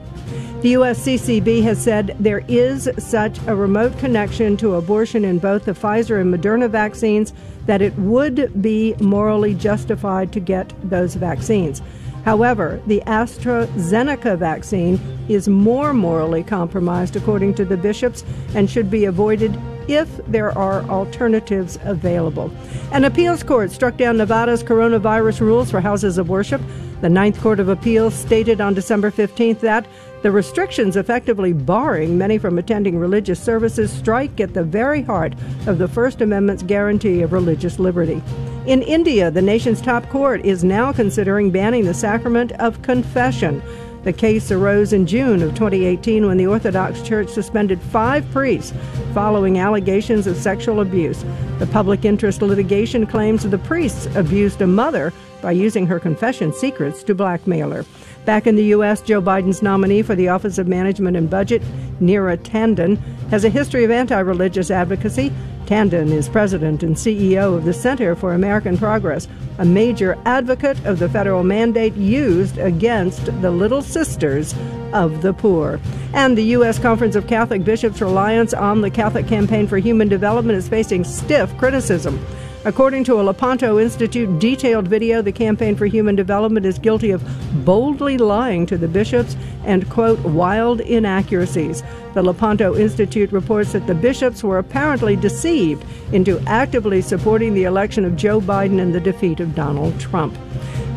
The USCCB has said there is such a remote connection to abortion in both the Pfizer and Moderna vaccines that it would be morally justified to get those vaccines. However, the AstraZeneca vaccine is more morally compromised, according to the bishops, and should be avoided if there are alternatives available. An appeals court struck down Nevada's coronavirus rules for houses of worship. The Ninth Court of Appeals stated on December 15th that the restrictions effectively barring many from attending religious services strike at the very heart of the First Amendment's guarantee of religious liberty. In India, the nation's top court is now considering banning the sacrament of confession. The case arose in June of 2018 when the Orthodox Church suspended five priests following allegations of sexual abuse. The public interest litigation claims the priests abused a mother by using her confession secrets to blackmail her. Back in the U.S., Joe Biden's nominee for the Office of Management and Budget, Neera Tanden, has a history of anti religious advocacy. Tanden is president and CEO of the Center for American Progress, a major advocate of the federal mandate used against the Little Sisters of the Poor. And the U.S. Conference of Catholic Bishops' reliance on the Catholic Campaign for Human Development is facing stiff criticism. According to a Lepanto Institute detailed video, the Campaign for Human Development is guilty of boldly lying to the bishops and, quote, wild inaccuracies. The Lepanto Institute reports that the bishops were apparently deceived into actively supporting the election of Joe Biden and the defeat of Donald Trump.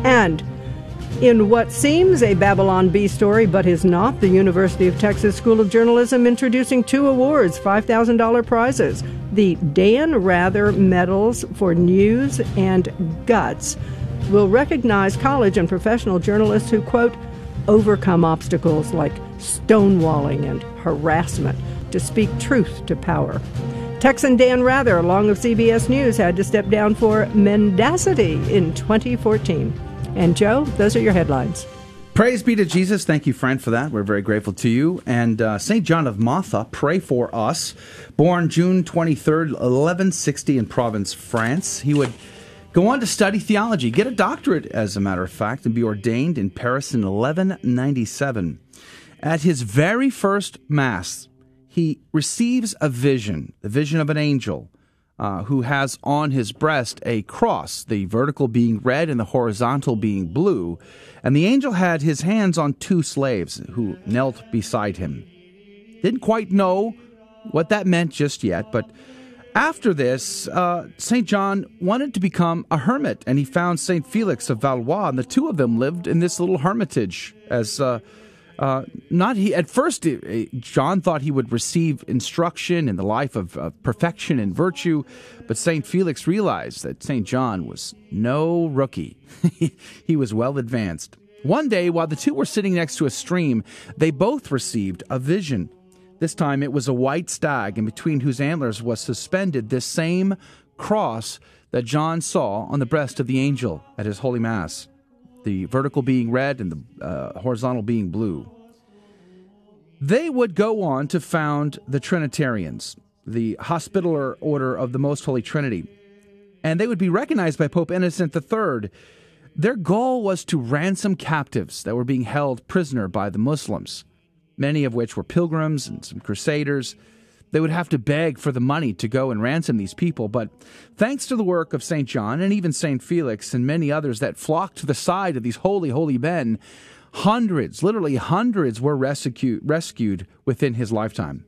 And in what seems a Babylon Bee story, but is not, the University of Texas School of Journalism introducing two awards, $5,000 prizes the Dan Rather Medals for News and Guts will recognize college and professional journalists who, quote, overcome obstacles like stonewalling and harassment to speak truth to power. Texan Dan Rather, along with CBS News, had to step down for mendacity in 2014. And Joe, those are your headlines. Praise be to Jesus. Thank you, Fran, for that. We're very grateful to you. And uh, St. John of Matha, pray for us. Born June 23rd, 1160 in Provence, France. He would go on to study theology, get a doctorate, as a matter of fact, and be ordained in Paris in 1197. At his very first Mass, he receives a vision, the vision of an angel. Uh, who has on his breast a cross, the vertical being red and the horizontal being blue. And the angel had his hands on two slaves who knelt beside him. Didn't quite know what that meant just yet, but after this, uh, St. John wanted to become a hermit, and he found St. Felix of Valois, and the two of them lived in this little hermitage as. Uh, uh, not he at first john thought he would receive instruction in the life of, of perfection and virtue but st felix realized that st john was no rookie. (laughs) He was well advanced. One day while the two were sitting next to a stream they both received a vision. This time it was a white stag, in between whose antlers was suspended this same cross that John saw on the breast of the angel at his Holy Mass, the vertical being red and the uh, horizontal being blue. They would go on to found the Trinitarians, the Hospitaller Order of the Most Holy Trinity, and they would be recognized by Pope Innocent III. Their goal was to ransom captives that were being held prisoner by the Muslims many of which were pilgrims and some crusaders. They would have to beg for the money to go and ransom these people, but thanks to the work of St. John and even St. Felix and many others that flocked to the side of these holy, holy men, hundreds, literally hundreds, were rescued, rescued within his lifetime.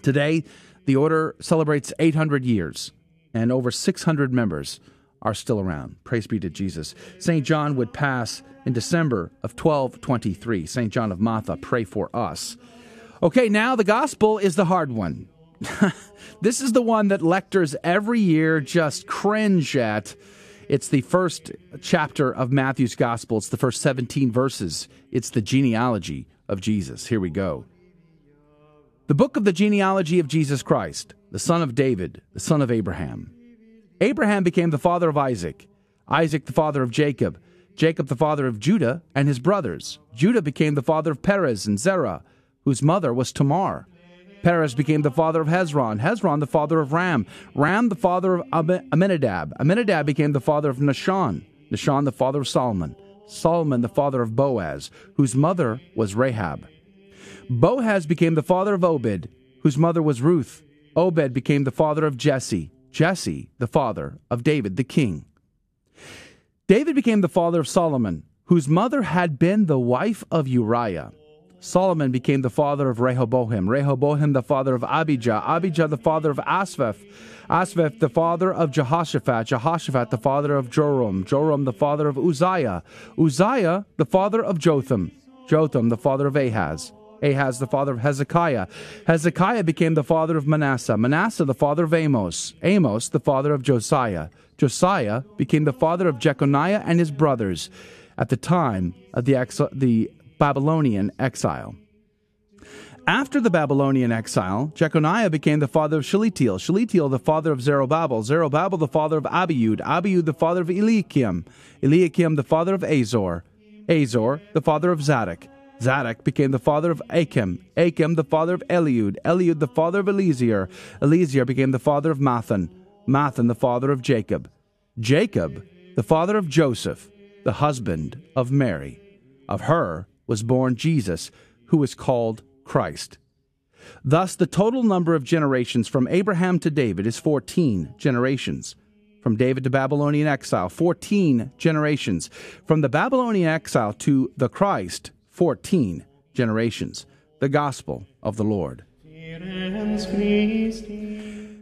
Today, the order celebrates 800 years and over 600 members are still around. Praise be to Jesus. St. John would pass in December of 1223. St. John of Matha, pray for us. Okay, now the gospel is the hard one. (laughs) this is the one that lectors every year just cringe at. It's the first chapter of Matthew's gospel. It's the first 17 verses. It's the genealogy of Jesus. Here we go. The book of the genealogy of Jesus Christ, the son of David, the son of Abraham. Abraham became the father of Isaac, Isaac the father of Jacob, Jacob the father of Judah and his brothers. Judah became the father of Perez and Zerah, whose mother was Tamar. Perez became the father of Hezron, Hezron the father of Ram, Ram the father of Aminadab, Aminadab became the father of Nahshon, Nahshon the father of Salmon, Salmon the father of Boaz, whose mother was Rahab. Boaz became the father of Obed, whose mother was Ruth. Obed became the father of Jesse, Jesse the father of David the king. David became the father of Solomon, whose mother had been the wife of Uriah. Solomon became the father of Rehoboam, Rehoboam the father of Abijah, Abijah the father of Asaph, Asaph the father of Jehoshaphat, Jehoshaphat the father of Joram, Joram the father of Uzziah, Uzziah the father of Jotham, Jotham the father of Ahaz, Ahaz the father of Hezekiah, Hezekiah became the father of Manasseh, Manasseh the father of Amos, Amos the father of Josiah, Josiah became the father of Jeconiah and his brothers at the time of the, Babylonian exile. After the Babylonian exile, Jeconiah became the father of Shealtiel, Shealtiel the father of Zerubbabel, Zerubbabel the father of Abiud, Abiud the father of Eliakim, Eliakim the father of Azor, Azor the father of Zadok, Zadok became the father of Achim, Achim the father of Eliud, Eliud the father of Eleazar, Eleazar became the father of Matthan, Matthan the father of Jacob, Jacob the father of Joseph, the husband of Mary. Of her was born Jesus, who is called Christ. Thus, the total number of generations from Abraham to David is 14 generations. From David to Babylonian exile, 14 generations. From the Babylonian exile to the Christ, 14 generations. The gospel of the Lord.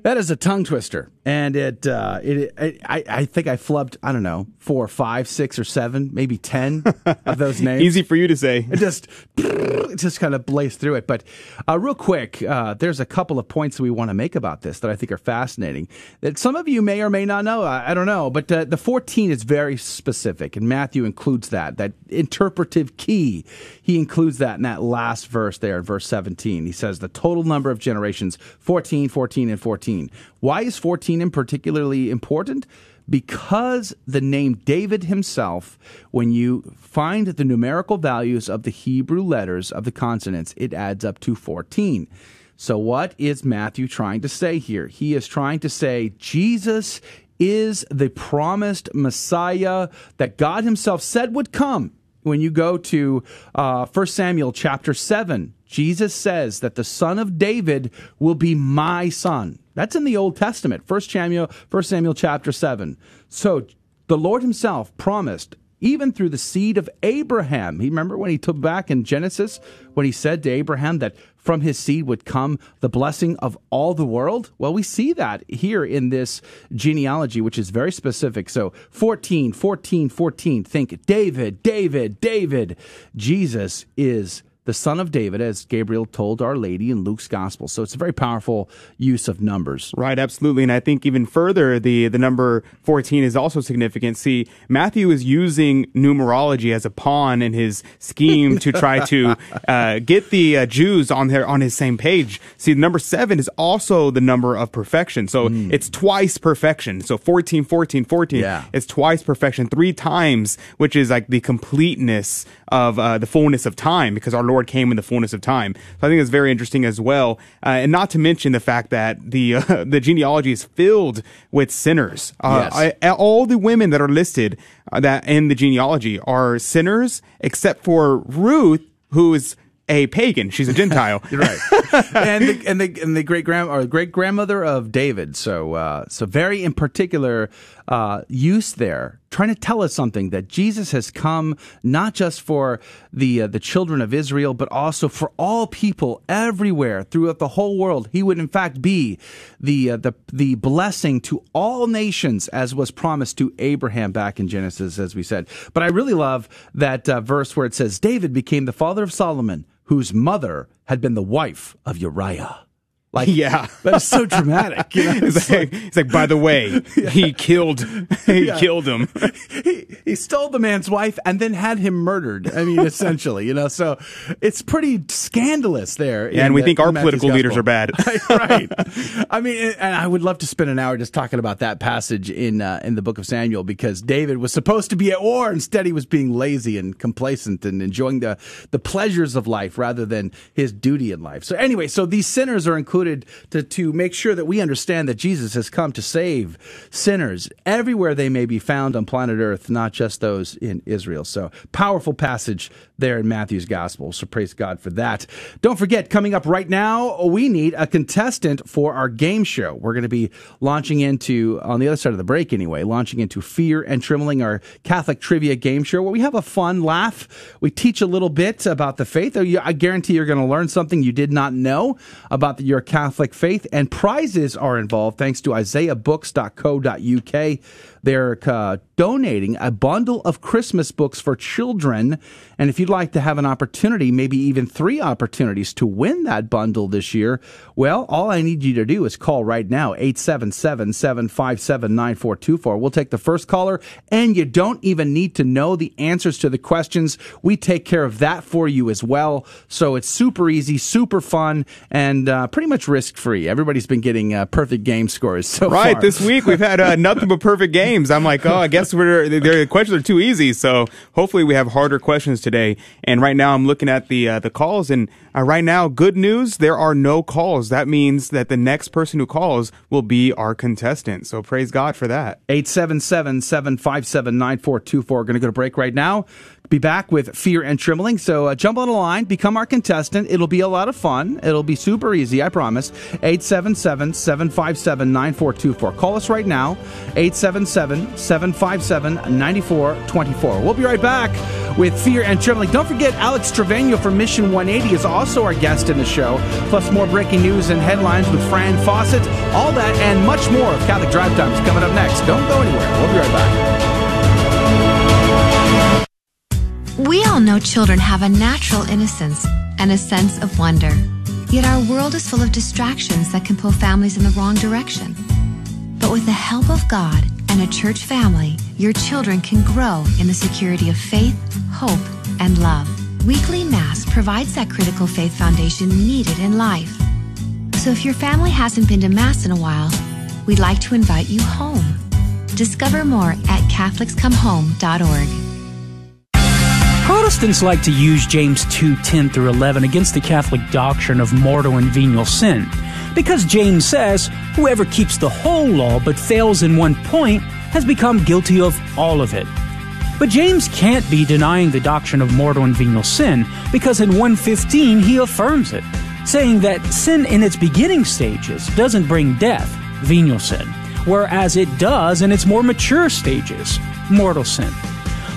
That is a tongue twister, and it, uh, it, it I, I think I flubbed. I don't know four, five, six, or seven, maybe ten of those (laughs) names. Easy for you to say. It just, it just kind of blazed through it. But uh, real quick, uh, there's a couple of points that we want to make about this that I think are fascinating. That some of you may or may not know. I, I don't know, but uh, the 14 is very specific, and Matthew includes that that interpretive key. He includes that in that last verse there, in verse 17. He says the total number of generations 14, 14, and 14. Why is 14 in particularly important? Because the name David himself, when you find the numerical values of the Hebrew letters of the consonants, it adds up to 14. So, what is Matthew trying to say here? He is trying to say Jesus is the promised Messiah that God Himself said would come. When you go to uh, 1 Samuel chapter 7, Jesus says that the son of David will be my son. That's in the Old Testament, 1 Samuel, 1 Samuel chapter 7. So the Lord himself promised, even through the seed of Abraham. He remember when he took back in Genesis, when he said to Abraham that from his seed would come the blessing of all the world? Well, we see that here in this genealogy, which is very specific. So 14, 14, 14. Think David, David, David. Jesus is the son of David, as Gabriel told Our Lady in Luke's Gospel. So it's a very powerful use of numbers. Right, absolutely. And I think even further, the, the number 14 is also significant. See, Matthew is using numerology as a pawn in his scheme to try to (laughs) uh, get the uh, Jews on their on his same page. See, the number seven is also the number of perfection. So mm. it's twice perfection. So 14, 14, 14. Yeah. It's twice perfection, three times, which is like the completeness of uh, the fullness of time because our Lord Lord came in the fullness of time. So I think it's very interesting as well, uh, and not to mention the fact that the uh, (laughs) the genealogy is filled with sinners. Uh, yes. I, all the women that are listed uh, that in the genealogy are sinners, except for Ruth, who is a pagan. She's a (laughs) Gentile. You're right. and the and the and the great grand or great grandmother of David. So uh, so very in particular uh, use there, trying to tell us something that Jesus has come not just for the uh, the children of Israel, but also for all people everywhere throughout the whole world. He would in fact be the uh, the the blessing to all nations, as was promised to Abraham back in Genesis, as we said. But I really love that uh, verse where it says David became the father of Solomon whose mother had been the wife of Uriah. Like, (laughs) yeah, that is so dramatic. You know? (laughs) it's, like, it's like, by the way, (laughs) yeah. he killed, he yeah. killed him. he, he stole the man's wife and then had him murdered. I mean, essentially, you know, so it's pretty scandalous there. Yeah, and we the, think our political leaders are bad. right. I mean, and I would love to spend an hour just talking about that passage in uh, in the book of Samuel because David was supposed to be at war. Instead, he was being lazy and complacent and enjoying the the pleasures of life rather than his duty in life. So anyway, so these sinners are included included to, to make sure that we understand that Jesus has come to save sinners everywhere they may be found on planet Earth, not just those in Israel. So, powerful passage there in Matthew's Gospel. So, praise God for that. Don't forget, coming up right now, we need a contestant for our game show. We're going to be launching into, on the other side of the break anyway, launching into Fear and Trembling, our Catholic trivia game show where we have a fun laugh. We teach a little bit about the faith. I guarantee you're going to learn something you did not know about your Catholic faith, and prizes are involved thanks to isaiahbooks.co.uk. They're uh, donating a bundle of Christmas books for children. And if you'd like to have an opportunity, maybe even three opportunities to win that bundle this year, well, all I need you to do is call right now, 877 757 9424. We'll take the first caller, and you don't even need to know the answers to the questions. We take care of that for you as well. So it's super easy, super fun, and uh, pretty much risk free. Everybody's been getting uh, perfect game scores so right, far. this week we've had uh, nothing but perfect games. (laughs) I'm like, oh, I guess we're the questions are too easy. So hopefully we have harder questions today. And right now I'm looking at the uh, the calls, and uh, right now, good news, there are no calls. That means that the next person who calls will be our contestant. So praise God for that. 877 757 9424. Going to go to break right now be back with Fear and Trembling. So uh, jump on the line, become our contestant. It'll be a lot of fun. It'll be super easy, I promise. 877 757 9424. Call us right now, 877 757 9424. We'll be right back with Fear and Trembling. Don't forget, Alex Trevino from Mission 180 is also our guest in the show, plus more breaking news and headlines with Fran Fawcett. All that and much more of Catholic Drive Time is coming up next. Don't go anywhere. We'll be right back. We all know children have a natural innocence and a sense of wonder. Yet our world is full of distractions that can pull families in the wrong direction. But with the help of God and a church family, your children can grow in the security of faith, hope, and love. Weekly Mass provides that critical faith foundation needed in life. So if your family hasn't been to Mass in a while, we'd like to invite you home. Discover more at CatholicsComeHome.org. Protestants like to use James 2 10 through 11 against the Catholic doctrine of mortal and venial sin. Because James says, whoever keeps the whole law but fails in one point has become guilty of all of it. But James can't be denying the doctrine of mortal and venial sin because in 115 he affirms it, saying that sin in its beginning stages doesn't bring death, venial sin, whereas it does in its more mature stages, mortal sin.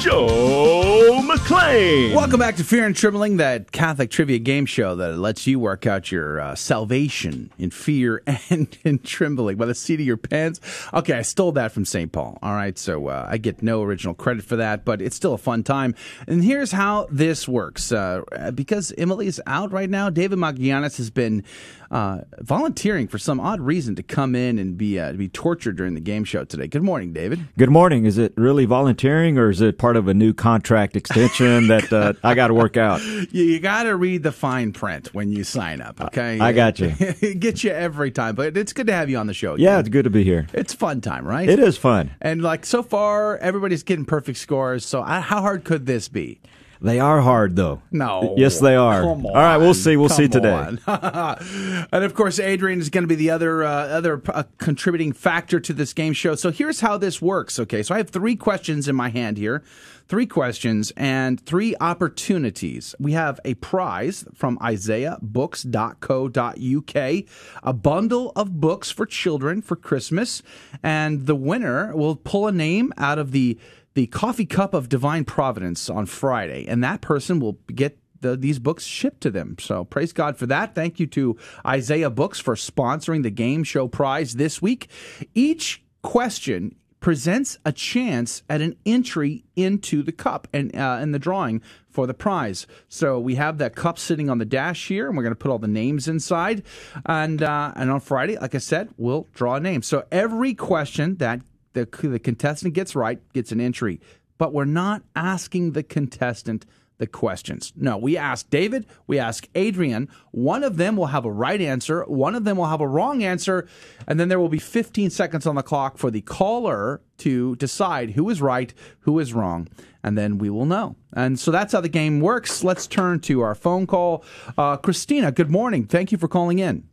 Joe McClain. Welcome back to Fear and Trembling, that Catholic trivia game show that lets you work out your uh, salvation in fear (laughs) and in trembling by the seat of your pants. Okay, I stole that from St. Paul. All right, so uh, I get no original credit for that, but it's still a fun time. And here's how this works. Uh, because Emily's out right now, David Magianis has been uh, volunteering for some odd reason to come in and be uh, be tortured during the game show today. Good morning, David. Good morning. Is it really volunteering or is it part of a new contract extension that uh, I got to work out. (laughs) You, you got to read the fine print when you sign up, okay? I got you. (laughs) Get you every time, but it's good to have you on the show. Yeah, it's good to be here. It's fun time, right? It is fun. And like so far, everybody's getting perfect scores. So I, how hard could this be? They are hard, though. No. Yes, they are. All right, we'll see. We'll Come see today. (laughs) and of course, Adrian is going to be the other uh, other uh, contributing factor to this game show. So here's how this works. Okay, so I have three questions in my hand here, three questions and three opportunities. We have a prize from IsaiahBooks.co.uk, a bundle of books for children for Christmas, and the winner will pull a name out of the the coffee cup of divine providence on Friday, and that person will get the, these books shipped to them. So praise God for that. Thank you to Isaiah Books for sponsoring the game show prize this week. Each question presents a chance at an entry into the cup and uh, the drawing for the prize. So we have that cup sitting on the dash here, and we're going to put all the names inside. And uh, and on Friday, like I said, we'll draw a name. So every question that the, the contestant gets right gets an entry. But we're not asking the contestant the questions. No, we ask David, we ask Adrian. One of them will have a right answer, one of them will have a wrong answer, and then there will be 15 seconds on the clock for the caller to decide who is right, who is wrong, and then we will know. And so that's how the game works. Let's turn to our phone call. Uh, Christina, good morning. Thank you for calling in.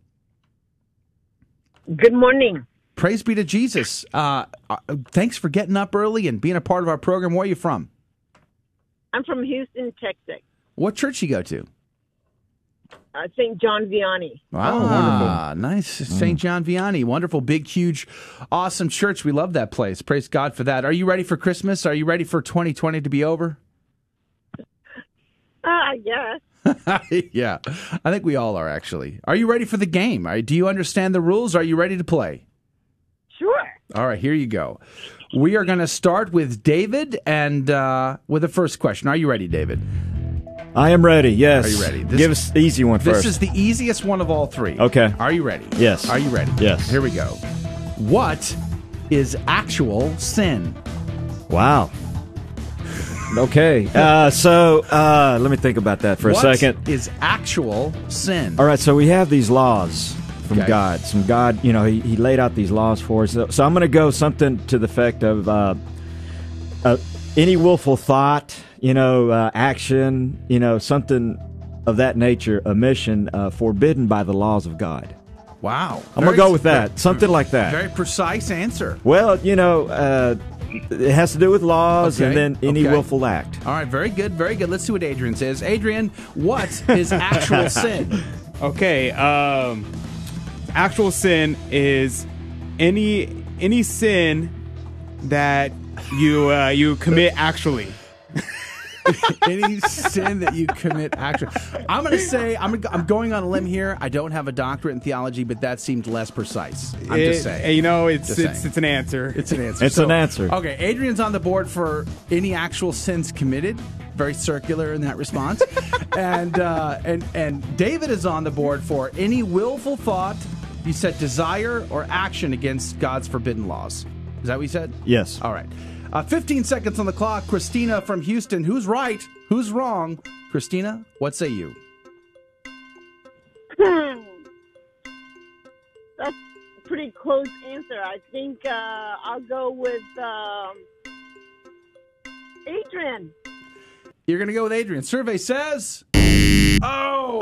Good morning. Praise be to Jesus. Uh, uh, thanks for getting up early and being a part of our program. Where are you from? I'm from Houston, Texas. What church you go to? Uh, St. John Vianney. Wow, ah, nice. St. John Vianney. Wonderful, big, huge, awesome church. We love that place. Praise God for that. Are you ready for Christmas? Are you ready for 2020 to be over? (laughs) Ah, yes. (laughs) yeah, I think we all are actually. Are you ready for the game? Are- Do you understand the rules? Are you ready to play? All right, here you go. We are going to start with David and uh, with the first question. Are you ready, David? I am ready. Yes. Are you ready? Give us the easy one This is the easiest one of all three. Okay. Are you ready? Yes. Are you ready? Yes. Here we go. What is actual sin? Wow. Okay. Uh, so uh, let me think about that for What a second. is actual sin? All right. So we have these laws from Okay. God. Some God, you know, he, he laid out these laws for us. So, so I'm going to go something to the effect of uh, uh, any willful thought, you know, uh, action, you know, something of that nature, a mission uh, forbidden by the laws of God. Wow. I'm going to go with that. Something like that. Very precise answer. Well, you know, uh, it has to do with laws and then any okay. willful act. All right, very good, very good. Let's see what Adrian says. Adrian, what is (laughs) actual sin? Okay. Um, actual sin is any any sin that you uh, you commit actually. (laughs) Any sin that you commit actually. I'm going to say I'm I'm going on a limb here. I don't have a doctorate in theology, but that seemed less precise. I'm It- just saying. You know, it's Just it's saying. it's an answer. It's an answer. It's an answer. Okay, Adrian's on the board for any actual sins committed. Very circular in that response, (laughs) and uh, and and David is on the board for any willful thought. You said desire or action against God's forbidden laws. Is that what you said? Yes. All right. Uh, 15 seconds on the clock. Christina from Houston. Who's right? Who's wrong? Christina, what say you? Hmm. That's a pretty close answer. I think uh, I'll go with um, Adrian. You're going to go with Adrian. Survey says. Oh!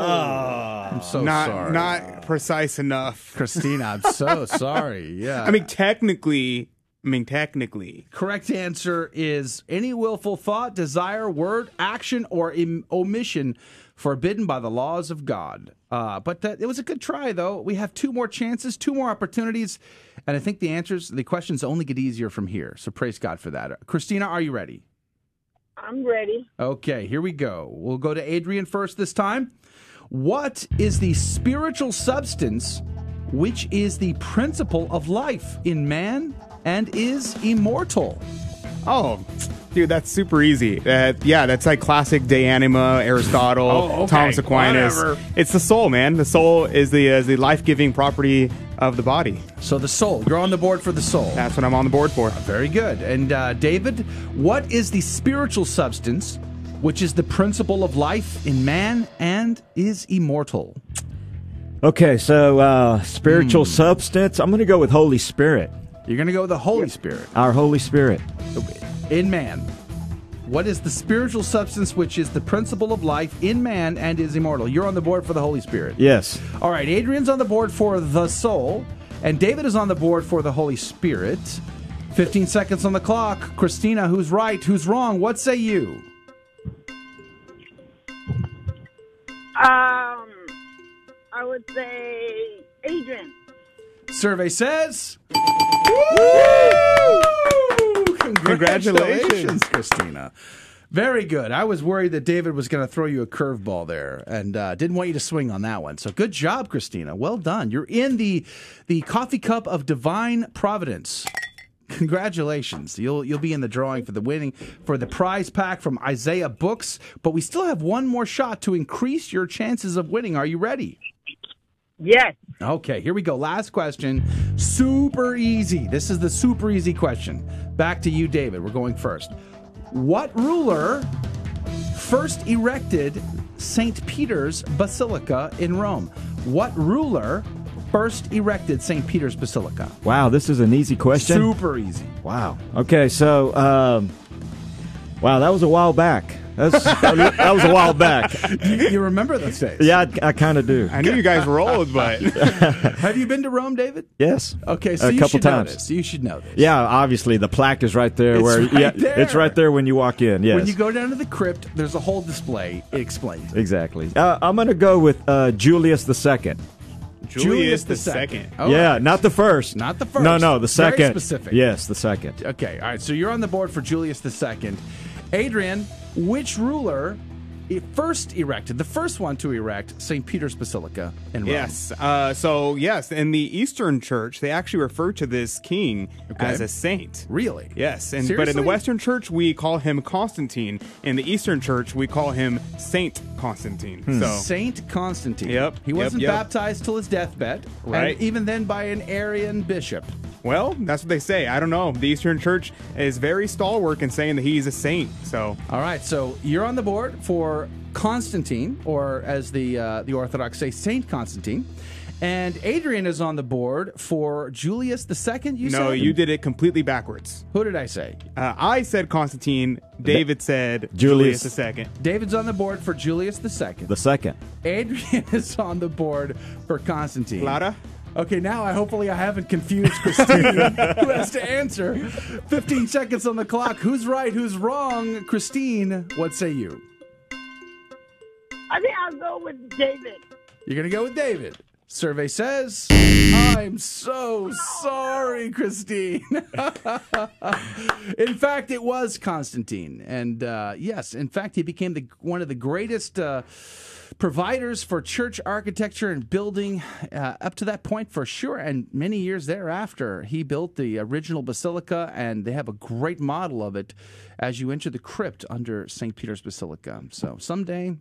I'm so not sorry. not precise enough. Christina, I'm so (laughs) sorry. Yeah. I mean, technically, I mean, technically, Correct answer is any willful thought, desire, word, action, or Im- omission forbidden by the laws of God. Uh, but that, it was a good try, though. We have two more chances, two more opportunities, and I think the answers, the questions only get easier from here. So praise God for that. Christina, are you ready? I'm ready. Okay, here we go. We'll go to Adrian first this time. What is the spiritual substance which is the principle of life in man and is immortal? Oh, dude, that's super easy. Uh, yeah, that's like classic De Anima, Aristotle, Oh, okay. Thomas Aquinas. Whatever. It's the soul, man. The soul is the is the life giving property of the body. So the soul. You're on the board for the soul. That's what I'm on the board for. Very good. And uh, David, what is the spiritual substance which is the principle of life in man and is immortal? Okay, so uh, spiritual substance. I'm going to go with Holy Spirit. You're going to go with the Holy Spirit Our Holy Spirit. in man. What is the spiritual substance which is the principle of life in man and is immortal? You're on the board for the Holy Spirit. Yes. All right, Adrian's on the board for the soul, and David is on the board for the Holy Spirit. 15 seconds on the clock. Christina, who's right? Who's wrong? What say you? Um, I would say Adrian. Survey says. Congratulations. Christina. Very good. I was worried that David was going to throw you a curveball there, and uh, didn't want you to swing on that one. So good job, Christina. Well done. You're in the the coffee cup of divine providence. Congratulations. You'll you'll be in the drawing for the winning for the prize pack from Isaiah Books, but we still have one more shot to increase your chances of winning. Are you ready? Yes. Okay, here we go. Last question. Super easy. This is the super easy question. Back to you, David. We're going first. What ruler first erected St. Peter's Basilica in Rome? What ruler first erected St. Peter's Basilica? Wow, this is an easy question. Super easy. Wow. Okay, so um, wow, that was a while back. That's, that was a while back. (laughs) You, you remember those days? Yeah, I, I kind of do. I knew you guys were old, but (laughs) Have you been to Rome, David? Yes. Okay, so a you couple should times. know this. You should know this. Yeah, obviously the plaque is right there. It's where right yeah, there. it's right there when you walk in. Yes, When you go down to the crypt, there's a whole display. It explains. it. exactly. Uh, I'm going to go with uh, Julius the Second. Julius the the second. second. All yeah, right. not the first. Not the first. No, no, the Very second. specific. Yes, the second. Okay, all right. So you're on the board for Julius II. Adrian, which ruler first erected, the first one to erect St. Peter's Basilica in Rome? Yes. Uh, so yes, in the Eastern Church, they actually refer to this king Okay. as a saint. Really? Yes, and but in the Western Church we call him Constantine. In the Eastern Church we call him Saint Constantine. So Saint Constantine. Yep, He wasn't yep. baptized till his deathbed. Right. And even then by an Arian bishop. well, that's what they say. I don't know. The Eastern Church is very stalwart in saying that he's a saint. So All right, so you're on the board for Constantine, or as the uh, the Orthodox say, Saint Constantine, and Adrian is on the board for Julius II. You no, said? you did it completely backwards. Who did I say? Uh, I said Constantine. David said Julius. Julius II. David's on the board for Julius II. The second. Adrian (laughs) is on the board for Constantine. Clara? Okay, now I hopefully I haven't confused Christine, (laughs) who has to answer. 15 seconds on the clock. Who's right? Who's wrong? Christine, what say you? I think I'll go with David. You're going to go with David. Survey says, I'm so sorry, Christine. (laughs) in fact, it was Constantine. And uh, yes, in fact, he became the, one of the greatest uh, providers for church architecture and building uh, up to that point, for sure. And many years thereafter, he built the original basilica, and they have a great model of it as you enter the crypt under St. Peter's Basilica. So someday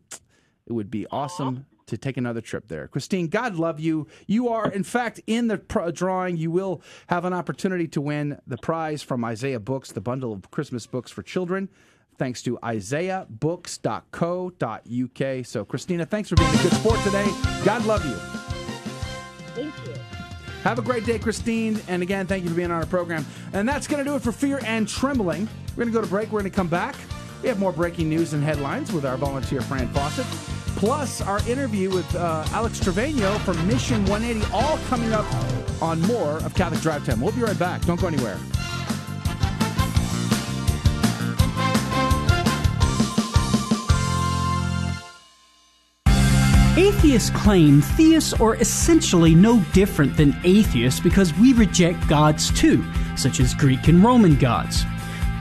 it would be awesome to take another trip there. Christine, God love you. You are, in fact, in the pro- drawing. You will have an opportunity to win the prize from Isaiah Books, the bundle of Christmas books for children. Thanks to isaiahbooks.co.uk. So, Christina, thanks for being a good sport today. God love you. Thank you. Have a great day, Christine. And again, thank you for being on our program. And that's going to do it for Fear and Trembling. We're going to go to break. We're going to come back. We have more breaking news and headlines with our volunteer, Fran Fawcett. Plus, our interview with uh, Alex Trevino from Mission 180, all coming up on more of Catholic Drive Time. We'll be right back. Don't go anywhere. Atheists claim theists are essentially no different than atheists because we reject gods too, such as Greek and Roman gods.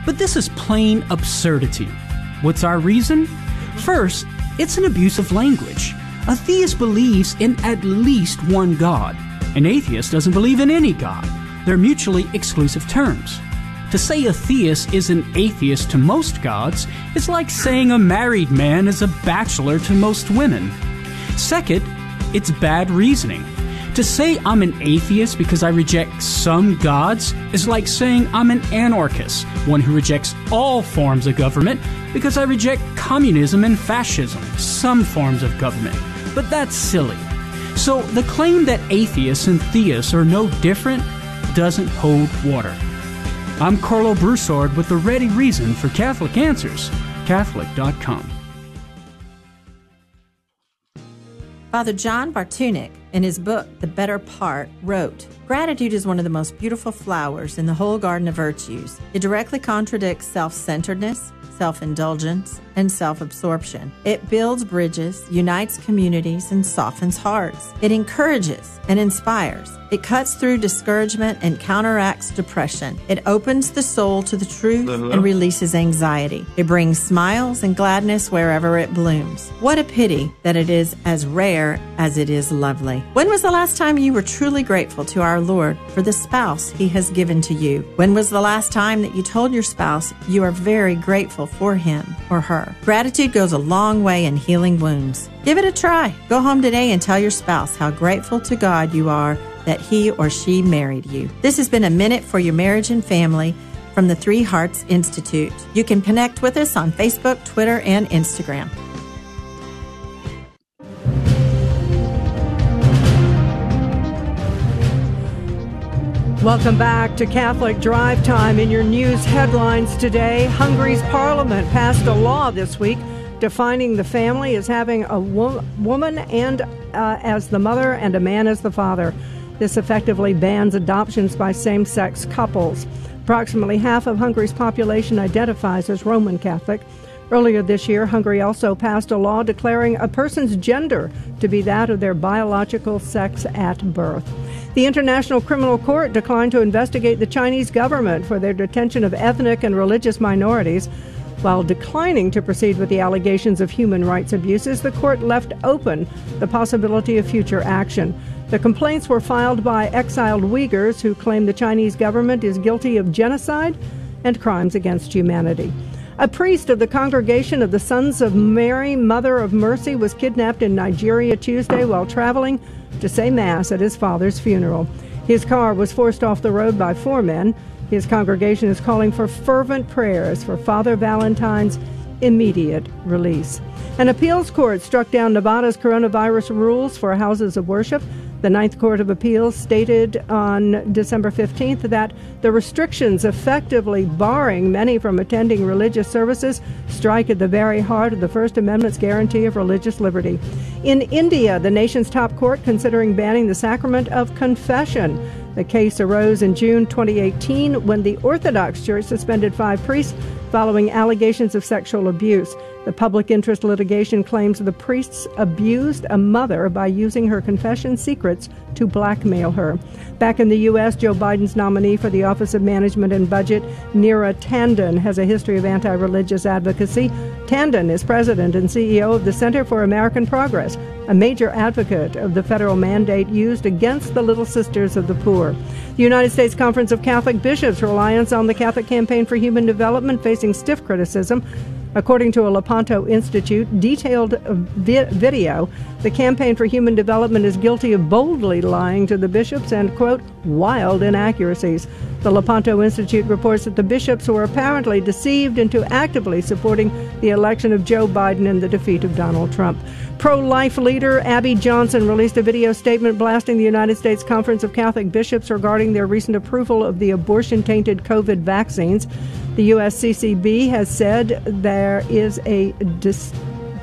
But this is plain absurdity. What's our reason? First, it's an abuse of language. A theist believes in at least one God. An atheist doesn't believe in any God. They're mutually exclusive terms. To say a theist is an atheist to most gods is like saying a married man is a bachelor to most women. Second, it's bad reasoning. To say I'm an atheist because I reject some gods is like saying I'm an anarchist, one who rejects all forms of government because I reject communism and fascism, some forms of government. But that's silly. So the claim that atheists and theists are no different doesn't hold water. I'm Karlo Broussard with the ready reason for Catholic Answers, Catholic.com. Father John Bartunek, in his book, The Better Part, wrote Gratitude is one of the most beautiful flowers in the whole garden of virtues. It directly contradicts self centeredness, self indulgence, and self absorption. It builds bridges, unites communities, and softens hearts. It encourages and inspires. It cuts through discouragement and counteracts depression. It opens the soul to the truth Hello? and uh-huh. releases anxiety. It brings smiles and gladness wherever it blooms. What a pity that it is as rare as it is lovely. When was the last time you were truly grateful to our Lord for the spouse He has given to you? When was the last time that you told your spouse you are very grateful for him or her? Gratitude goes a long way in healing wounds. Give it a try. Go home today and tell your spouse how grateful to God you are that he or she married you. This has been a minute for your marriage and family from the Three Hearts Institute. You can connect with us on Facebook, Twitter, and Instagram. Welcome back to Catholic Drive Time. In your news headlines today, Hungary's parliament passed a law this week defining the family as having a wo- woman and uh, as the mother and a man as the father. This effectively bans adoptions by same-sex couples. Approximately half of Hungary's population identifies as Roman Catholic. Earlier this year, Hungary also passed a law declaring a person's gender to be that of their biological sex at birth. The International Criminal Court declined to investigate the Chinese government for their detention of ethnic and religious minorities. While declining to proceed with the allegations of human rights abuses, the court left open the possibility of future action. The complaints were filed by exiled Uyghurs who claim the Chinese government is guilty of genocide and crimes against humanity. A priest of the Congregation of the Sons of Mary, Mother of Mercy, was kidnapped in Nigeria Tuesday while traveling to say Mass at his father's funeral. His car was forced off the road by four men. His congregation is calling for fervent prayers for Father Valentine's immediate release. An appeals court struck down Nevada's coronavirus rules for houses of worship. The Ninth Court of Appeals stated on December 15th that the restrictions effectively barring many from attending religious services strike at the very heart of the First Amendment's guarantee of religious liberty. In India, the nation's top court considering banning the sacrament of confession. The case arose in June 2018 when the Orthodox Church suspended five priests following allegations of sexual abuse. The public interest litigation claims the priests abused a mother by using her confession secrets to blackmail her. Back in the U.S., Joe Biden's nominee for the Office of Management and Budget, Neera Tanden, has a history of anti religious advocacy. Tanden is president and CEO of the Center for American Progress, a major advocate of the federal mandate used against the Little Sisters of the Poor. The United States Conference of Catholic Bishops' reliance on the Catholic Campaign for Human Development facing stiff criticism. According to a Lepanto Institute detailed vi- video, the Campaign for Human Development is guilty of boldly lying to the bishops and, quote, wild inaccuracies. The Lepanto Institute reports that the bishops were apparently deceived into actively supporting the election of Joe Biden and the defeat of Donald Trump. Pro life leader Abby Johnson released a video statement blasting the United States Conference of Catholic Bishops regarding their recent approval of the abortion tainted COVID vaccines. The USCCB has said there is a dis-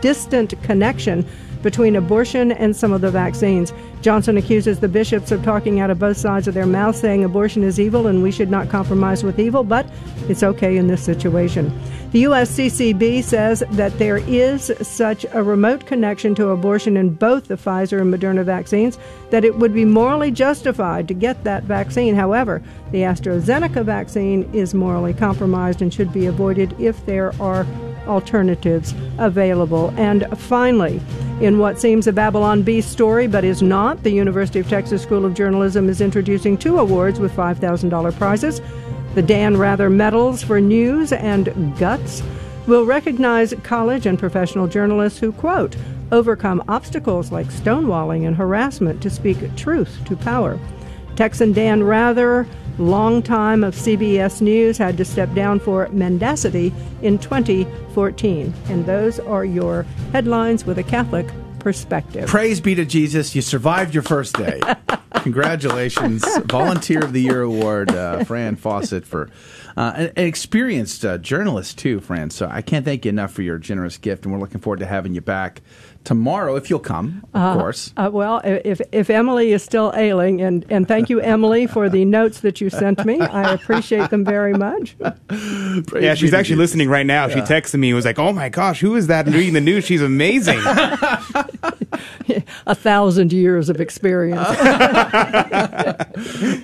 distant connection between abortion and some of the vaccines. Johnson accuses the bishops of talking out of both sides of their mouth, saying abortion is evil and we should not compromise with evil, but it's okay in this situation. The USCCB says that there is such a remote connection to abortion in both the Pfizer and Moderna vaccines that it would be morally justified to get that vaccine. However, the AstraZeneca vaccine is morally compromised and should be avoided if there are alternatives available. And finally, in what seems a Babylon Bee story but is not, the University of Texas School of Journalism is introducing two awards with $5,000 prizes. The Dan Rather Medals for News and Guts will recognize college and professional journalists who, quote, overcome obstacles like stonewalling and harassment to speak truth to power. Texan Dan Rather, longtime of CBS News, had to step down for mendacity in 2014. And those are your headlines with a Catholic perspective. Praise be to Jesus. You survived your first day. (laughs) Congratulations. (laughs) Volunteer of the Year award, uh, Fran Fawcett, for uh, an, an experienced uh, journalist, too, Fran. So I can't thank you enough for your generous gift, and we're looking forward to having you back tomorrow if you'll come, of Uh, course. Uh, well, if if Emily is still ailing, and, and thank you, Emily, for the (laughs) notes that you sent me. I appreciate them very much. yeah, she's actually listening right now. She texted me and was like, "Oh my gosh, who is that reading the news? She's amazing." (laughs) (laughs) A thousand years of experience. (laughs)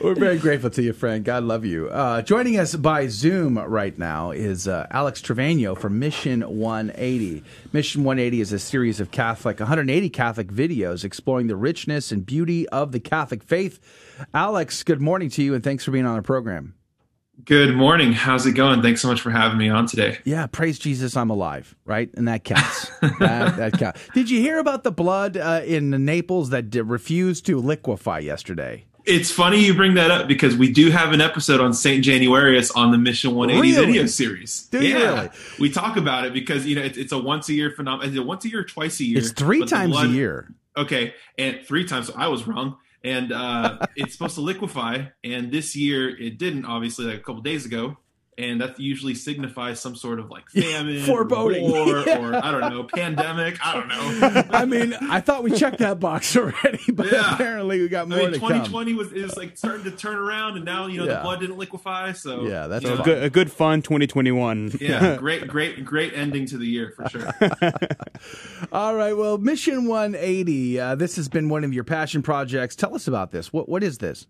We're very grateful to you, friend. God love you. Uh, joining us by Zoom right now is uh, Alex Trevino from Mission 180. Mission 180 is a series of Catholic, 180 Catholic videos exploring the richness and beauty of the Catholic faith. Alex, good morning to you, and thanks for being on our program. Good morning. How's it going? Thanks so much for having me on today. Yeah, praise Jesus, I'm alive, right? And that counts. that, that (laughs) counts. Did you hear about the blood uh, in Naples that d- refused to liquefy yesterday? It's funny you bring that up because we do have an episode on St. Januarius on the Mission 180 Really? video series. Do you yeah. really? We talk about it because, you know, it's, it's a once a year phenomenon. Is it once a year or twice a year? It's three times a year. Okay. And three times. So I was wrong. And uh, it's supposed to liquefy. And this year it didn't, obviously, like a couple days ago. And that usually signifies some sort of like famine, Foreboding. war, (laughs) Yeah. or I don't know, pandemic. I don't know. I mean, I thought we checked that box (laughs) already, but Yeah. apparently we got more I mean, to come. 2020 was is like starting to turn around, and now you know Yeah. the blood didn't liquefy. So Yeah, that's you know, a good, a good fun 2021. yeah, (laughs) great, great, great ending to the year for sure. All right. Well, Mission 180. Uh, this has been one of your passion projects. Tell us about this. What What is this?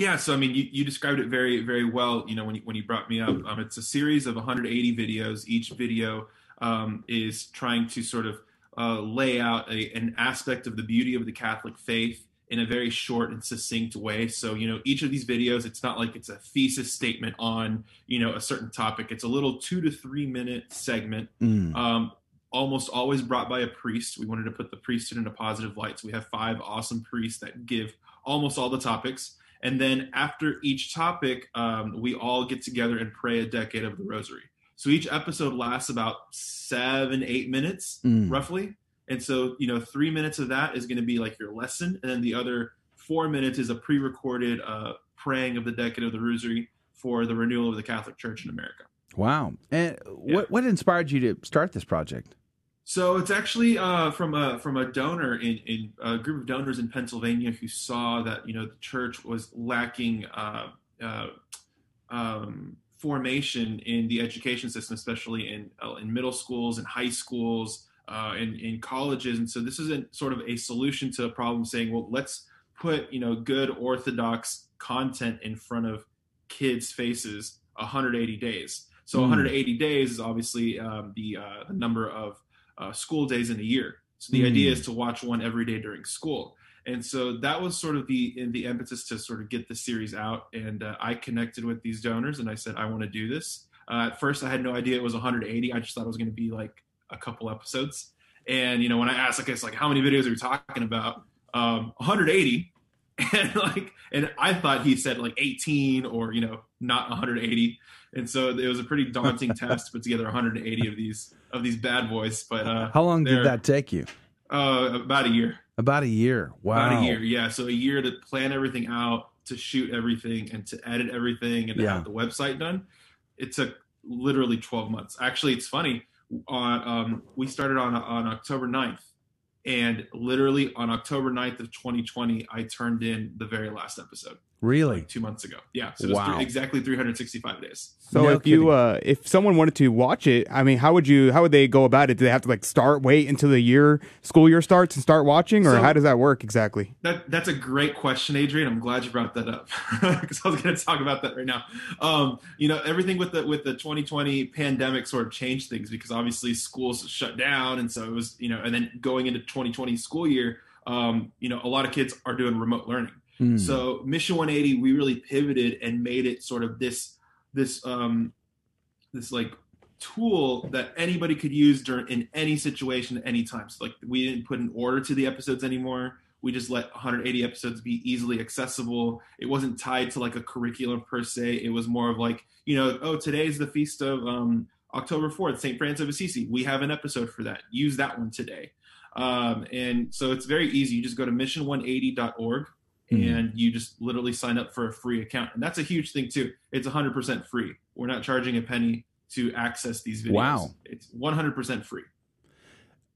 Yeah, so I mean, you, you described it very, very well. You know, when you, when you brought me up, um, it's a series of 180 videos. Each video um, is trying to sort of uh, lay out a, an aspect of the beauty of the Catholic faith in a very short and succinct way. So, you know, each of these videos, it's not like it's a thesis statement on you know a certain topic. It's a little two to three minute segment. Mm. Um, almost always brought by a priest. We wanted to put the priesthood in a positive light. So we have five awesome priests that give almost all the topics. And then after each topic, um, we all get together and pray a decade of the rosary. So each episode lasts about seven, eight minutes, Mm. roughly. And so, you know, three minutes of that is going to be like your lesson. And then the other four minutes is a pre recorded uh, praying of the decade of the rosary for the renewal of the Catholic Church in America. Wow. And what What inspired you to start this project? So it's actually uh, from a from a donor in, in a group of donors in Pennsylvania who saw that you know the church was lacking uh, uh, um, formation in the education system, especially in uh, in middle schools and high schools uh, and in colleges. And so this is a sort of a solution to a problem, saying, well, let's put you know good orthodox content in front of kids' faces 180 days. So Mm. 180 days is obviously um, the uh, the number of uh, school days in a year. So the Mm. idea is to watch one every day during school. And so that was sort of the the impetus to sort of get the series out. And uh, I connected with these donors, and I said I want to do this. Uh, at first, I had no idea it was 180. I just thought it was going to be like a couple episodes. And you know, when I asked, like, it's like, how many videos are we talking about? Um, 180. (laughs) And like, and I thought he said like 18 or you know, not 180. And so it was a pretty daunting task to put together 180 of these of these bad boys. But uh, How long did that take you? Uh, about a year. About a year. Wow. About a year, yeah. So a year to plan everything out, to shoot everything, and to edit everything, and to Yeah. have the website done. It took literally 12 months. Actually, it's funny. On um, we started on on October 9th, and literally on October 9th of 2020, I turned in the very last episode Really? two months ago. Yeah, so it was Wow. three, exactly 365 days. So if you uh, if someone wanted to watch it, I mean, how would you how would they go about it? Do they have to like start wait until the year school year starts and start watching, or So- how does that work exactly? That that's a great question, Adrian. I'm glad you brought that up (laughs) because I was going to talk about that right now. Um, you know, everything with the with the 2020 pandemic sort of changed things because obviously schools shut down, and so it was you know, and then going into 2020 school year, um, you know, a lot of kids are doing remote learning. Hmm. So Mission 180, we really pivoted and made it sort of this this um, this like tool that anybody could use during in any situation at any time. So like we didn't put an order to the episodes anymore. We just let 180 episodes be easily accessible. It wasn't tied to like a curriculum per se. It was more of like, you know, oh, today's the feast of um, October 4th, St. Francis of Assisi. We have an episode for that. Use that one today. Um, and so it's very easy. You just go to mission180.org Mhm. and you just literally sign up for a free account. And that's a huge thing too. It's 100% free. We're not charging a penny to access these videos. Wow. It's 100% free.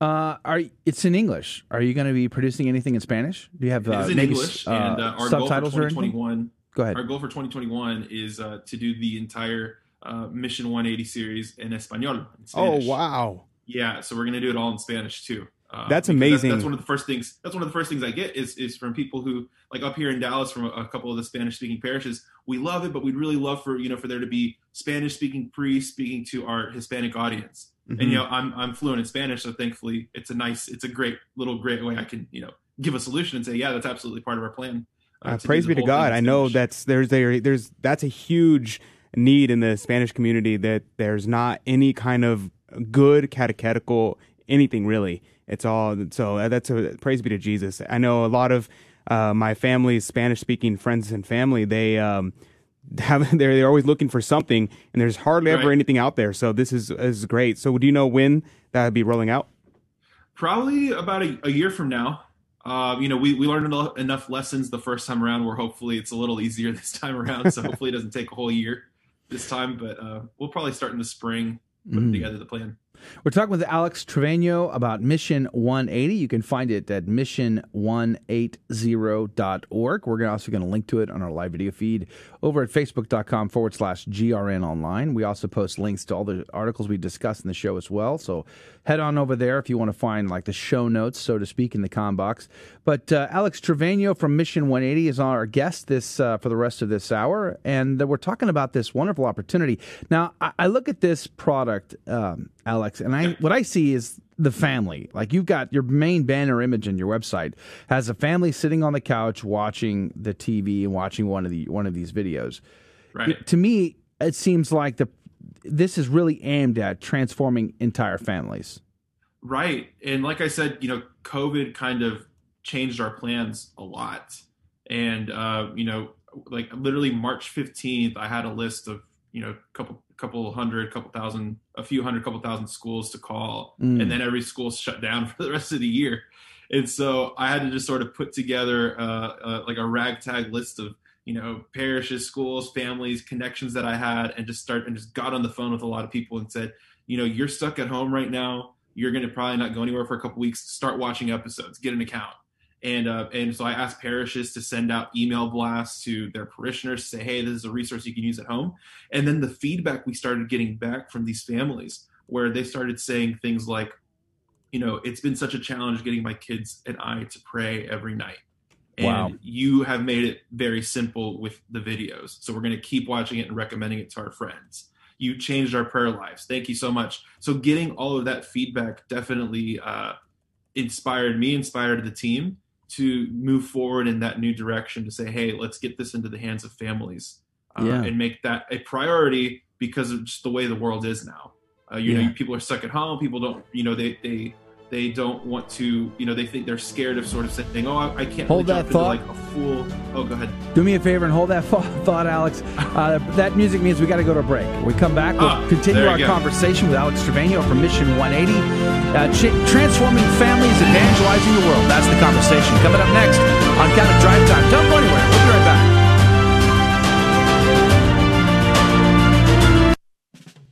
Uh, are it's in English? Are you going to be producing anything in Spanish? Do you have uh, in English, uh, and uh, our goal for subtitles 2021. Go ahead. Our goal for 2021 is uh, to do the entire uh, Mission 180 series in Espanol. in Oh wow. Yeah, so we're gonna do it all in Spanish too. Uh, That's amazing. That's, one of the first things. That's one of the first things I get is is from people who like up here in Dallas from a, a couple of the Spanish speaking parishes. We love it, but we'd really love for you know for there to be Spanish speaking priests speaking to our Hispanic audience. Mhm. And you know I'm I'm fluent in Spanish, so thankfully it's a nice it's a great little great way I can you know give a solution and say yeah that's absolutely part of our plan. uh, Uh, praise be to God. I know that's there's a there's that's a huge need in the Spanish community that there's not any kind of good catechetical anything really. It's all so uh, that's a praise be to Jesus. I know a lot of uh, my family's Spanish speaking friends and family they um have (laughs) they're they're always looking for something and there's hardly ever anything out there. So this is is great. So do you know when that would be rolling out? probably about a, a year from now. Uh, you know, we, we learned eno- enough lessons the first time around where hopefully it's a little easier (laughs) this time around. So hopefully it doesn't take a whole year this time, but uh, we'll probably start in the spring putting Mm. together the plan. We're talking with Alex Trevino about Mission 180. You can find it at mission180.org. We're also going to link to it on our live video feed over at facebook.com forward slash GRN online. We also post links to all the articles we discuss in the show as well. So head on over there if you want to find like the show notes, so to speak, in the com box. But uh, Alex Trevino from Mission 180 is our guest this uh, for the rest of this hour, and uh, we're talking about this wonderful opportunity. Now, I, I look at this product, um, Alex, and I what I see is the family. Like you've got your main banner image in your website has a family sitting on the couch watching the TV and watching one of the one of these videos. Right. It- to me, it seems like the this is really aimed at transforming entire families. Right. And like I said, you know, COVID kind of changed our plans a lot. And, uh, you know, like literally March 15th, I had a list of, you know, a couple, couple hundred, couple thousand, a few hundred, couple thousand schools to call. Mm. And then every school shut down (laughs) for the rest of the year. And so I had to just sort of put together uh, uh, like a ragtag list of, you know, parishes, schools, families, connections that I had, and just start and just got on the phone with a lot of people and said, you know, you're stuck at home right now. You're going to probably not go anywhere for a couple weeks. Start watching episodes. Get an account. And uh, and so I asked parishes to send out email blasts to their parishioners to say, hey, this is a resource you can use at home. And then the feedback we started getting back from these families, where they started saying things like, you know, it's been such a challenge getting my kids and I to pray every night. And Wow. you have made it very simple with the videos. So we're going to keep watching it and recommending it to our friends. You changed our prayer lives. Thank you so much. So getting all of that feedback definitely uh, inspired me, inspired the team to move forward in that new direction to say, hey, let's get this into the hands of families uh, Yeah. and make that a priority because of just the way the world is now. Uh, you Yeah. know, people are stuck at home. People don't, you know, they they they don't want to, you know, they think they're scared of sort of saying, oh, I, I can't Hold really that jump into thought. like a fool. Oh, go ahead. Do me a favor and hold that (laughs) thought, Alex. Uh, that music means we got to go to a break. When we come back, we'll Ah, continue our go. conversation with Alex Trevino from Mission 180, uh, transforming families, and evangelizing the world. That's the conversation coming up next on Catholic Drive Time. Don't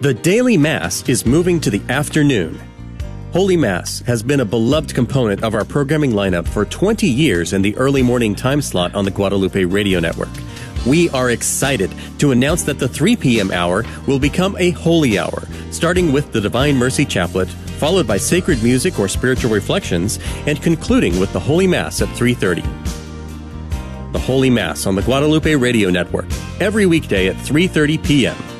The daily Mass is moving to the afternoon. Holy Mass has been a beloved component of our programming lineup for 20 years in the early morning time slot on the Guadalupe Radio Network. We are excited to announce that the 3 p.m. hour will become a holy hour, starting with the Divine Mercy Chaplet, followed by sacred music or spiritual reflections, and concluding with the Holy Mass at 3:30. The Holy Mass on the Guadalupe Radio Network, every weekday at 3:30 p.m.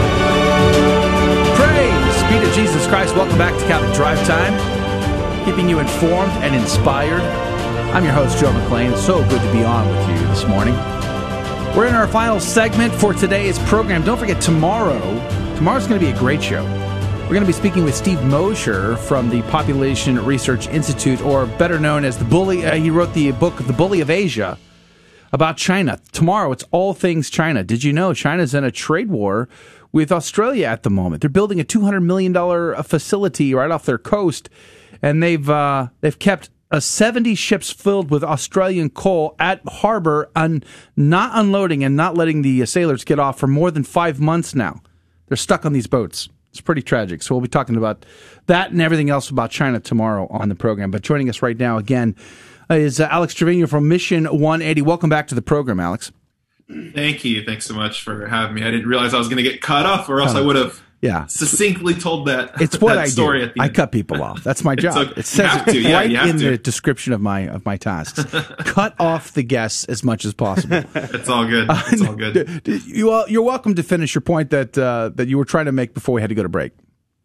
To Jesus Christ. Welcome back to Catholic Drive Time, keeping you informed and inspired. I'm your host, Joe McClain. So good to be on with you this morning. We're in our final segment for today's program. Don't forget, tomorrow, tomorrow's going to be a great show. We're going to be speaking with Steve Mosher from the Population Research Institute, or better known as the Bully. Uh, he wrote the book, The Bully of Asia, about China. Tomorrow, it's all things China. Did you know China's in a trade war with Australia at the moment? They're building a $200 million facility right off their coast, and they've, uh, they've kept uh, 70 ships filled with Australian coal at harbor and not unloading and not letting the uh, sailors get off for more than five months now. They're stuck on these boats. It's pretty tragic. So we'll be talking about that and everything else about China tomorrow on the program. But joining us right now again uh, is uh, Alex Trevino from Mission 180. Welcome back to the program, Alex. Thank you. Thanks so much for having me. I didn't realize I was going to get cut off, or else Oh. I would have Yeah. succinctly told that. It's what that I story do. At the I end. cut people off. That's my (laughs) job. okay. It says it. Yeah, right in to. the description of my of my tasks. (laughs) cut off the guests as much as possible. It's all good. (laughs) It's all good. you all, you're welcome to finish your point that uh, that you were trying to make before we had to go to break.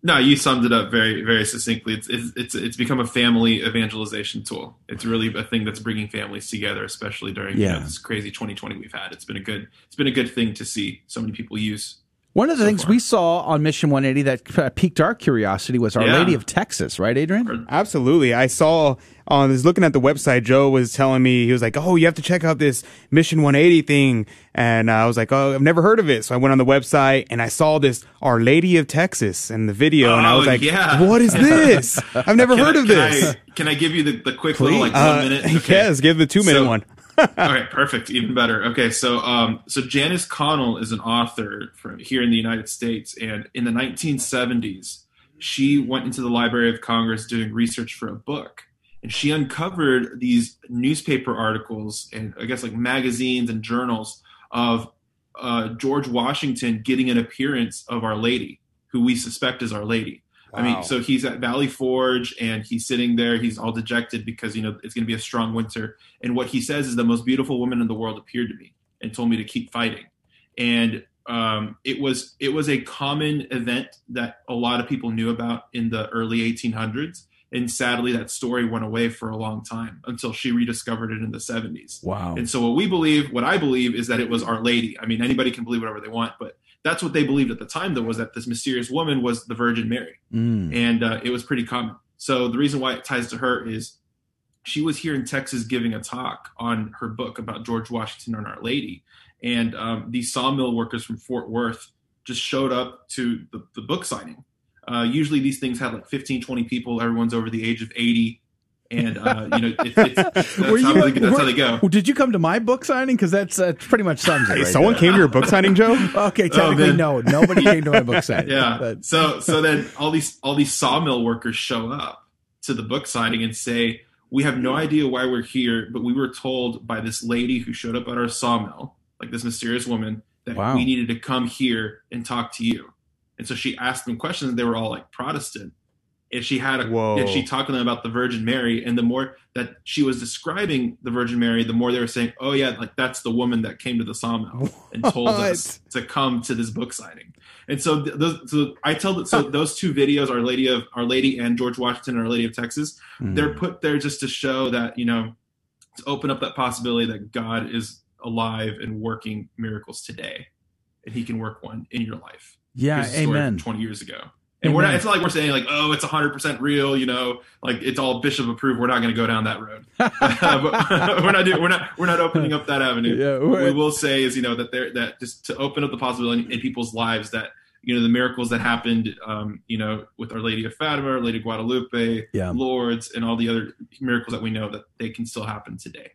No, you summed it up very, very succinctly. It's it's it's, it's become a family evangelization tool. It's really a thing that's bringing families together, especially during you Yeah. know, this crazy 2020 we've had. It's been a good it's been a good thing to see so many people use. One of the things we saw on Mission 180 that uh, piqued our curiosity was Our Yeah. Lady of Texas, right, Adrian? Absolutely. I saw on I was looking at the website, Joe was telling me he was like, "Oh, you have to check out this Mission 180 thing," and I was like, "Oh, I've never heard of it." So I went on the website and I saw this Our Lady of Texas and the video, and I was Oh, like, yeah. "What is this? (laughs) I've never Can heard I- of can this." I, can I give you the, the quick little like Uh, one minute? (laughs) Yes, give the two minute So- one. Right, perfect, even better. Okay, so um, so Janice Connell is an author from here in the United States, and in the 1970s, she went into the Library of Congress doing research for a book, and she uncovered these newspaper articles and I guess like magazines and journals of uh, George Washington getting an appearance of Our Lady, who we suspect is Our Lady. I mean, so he's at Valley Forge and he's sitting there. He's all dejected because you know it's going to be a strong winter. And what he says is the most beautiful woman in the world appeared to me and told me to keep fighting. And um, it was it was a common event that a lot of people knew about in the early 1800s. And sadly, that story went away for a long time until she rediscovered it in the 70s. Wow. And so, what we believe, what I believe, is that it was Our Lady. I mean, anybody can believe whatever they want, but that's what they believed at the time, though, was that this mysterious woman was the Virgin Mary Mm. and uh, it was pretty common. So the reason why it ties to her is she was here in Texas giving a talk on her book about George Washington and Our Lady, and um, these sawmill workers from Fort Worth just showed up to the, the book signing. Uh, usually these things have like 15, 20 people. Everyone's over the age of 80. And, uh, you know, it, it's, (laughs) that's, how you- they, that's how they go. Did you come to my book signing? Because that's uh, pretty much sums it. Hey, right someone there. came to your book signing, Joe? (laughs) Okay, Oh, technically man. no. Nobody came to my book (laughs) signing. yeah. But- So so then all these all these sawmill workers show up to the book signing and say, "We have no idea why we're here, but we were told by this lady who showed up at our sawmill, like this mysterious woman, that Wow. we needed to come here and talk to you." And so she asked them questions. and They were all like Protestant. And she had a, Whoa. and she talked to them about the Virgin Mary. And the more that she was describing the Virgin Mary, the more they were saying, "Oh yeah, like that's the woman that came to the sawmill and (laughs) told us to come to this book signing." And so, those, so I tell that so those two videos, Our Lady of Our Lady and George Washington, and Our Lady of Texas, Hmm. they're put there just to show that you know to open up that possibility that God is alive and working miracles today, and He can work one in your life. Yeah, Here's a story from amen. Twenty years ago. And we're not, it's not like we're saying like, oh, it's 100% real, you know, like it's all bishop approved. We're not going to go down that road. (laughs) (laughs) (laughs) we're not doing, we're not, we're not opening up that avenue. Yeah, what we will say is, you know, that there, that just to open up the possibility in people's lives that, you know, the miracles that happened, um, you know, with Our Lady of Fatima, Our Lady of Guadalupe, Yeah. Lourdes, and all the other miracles that we know that they can still happen today.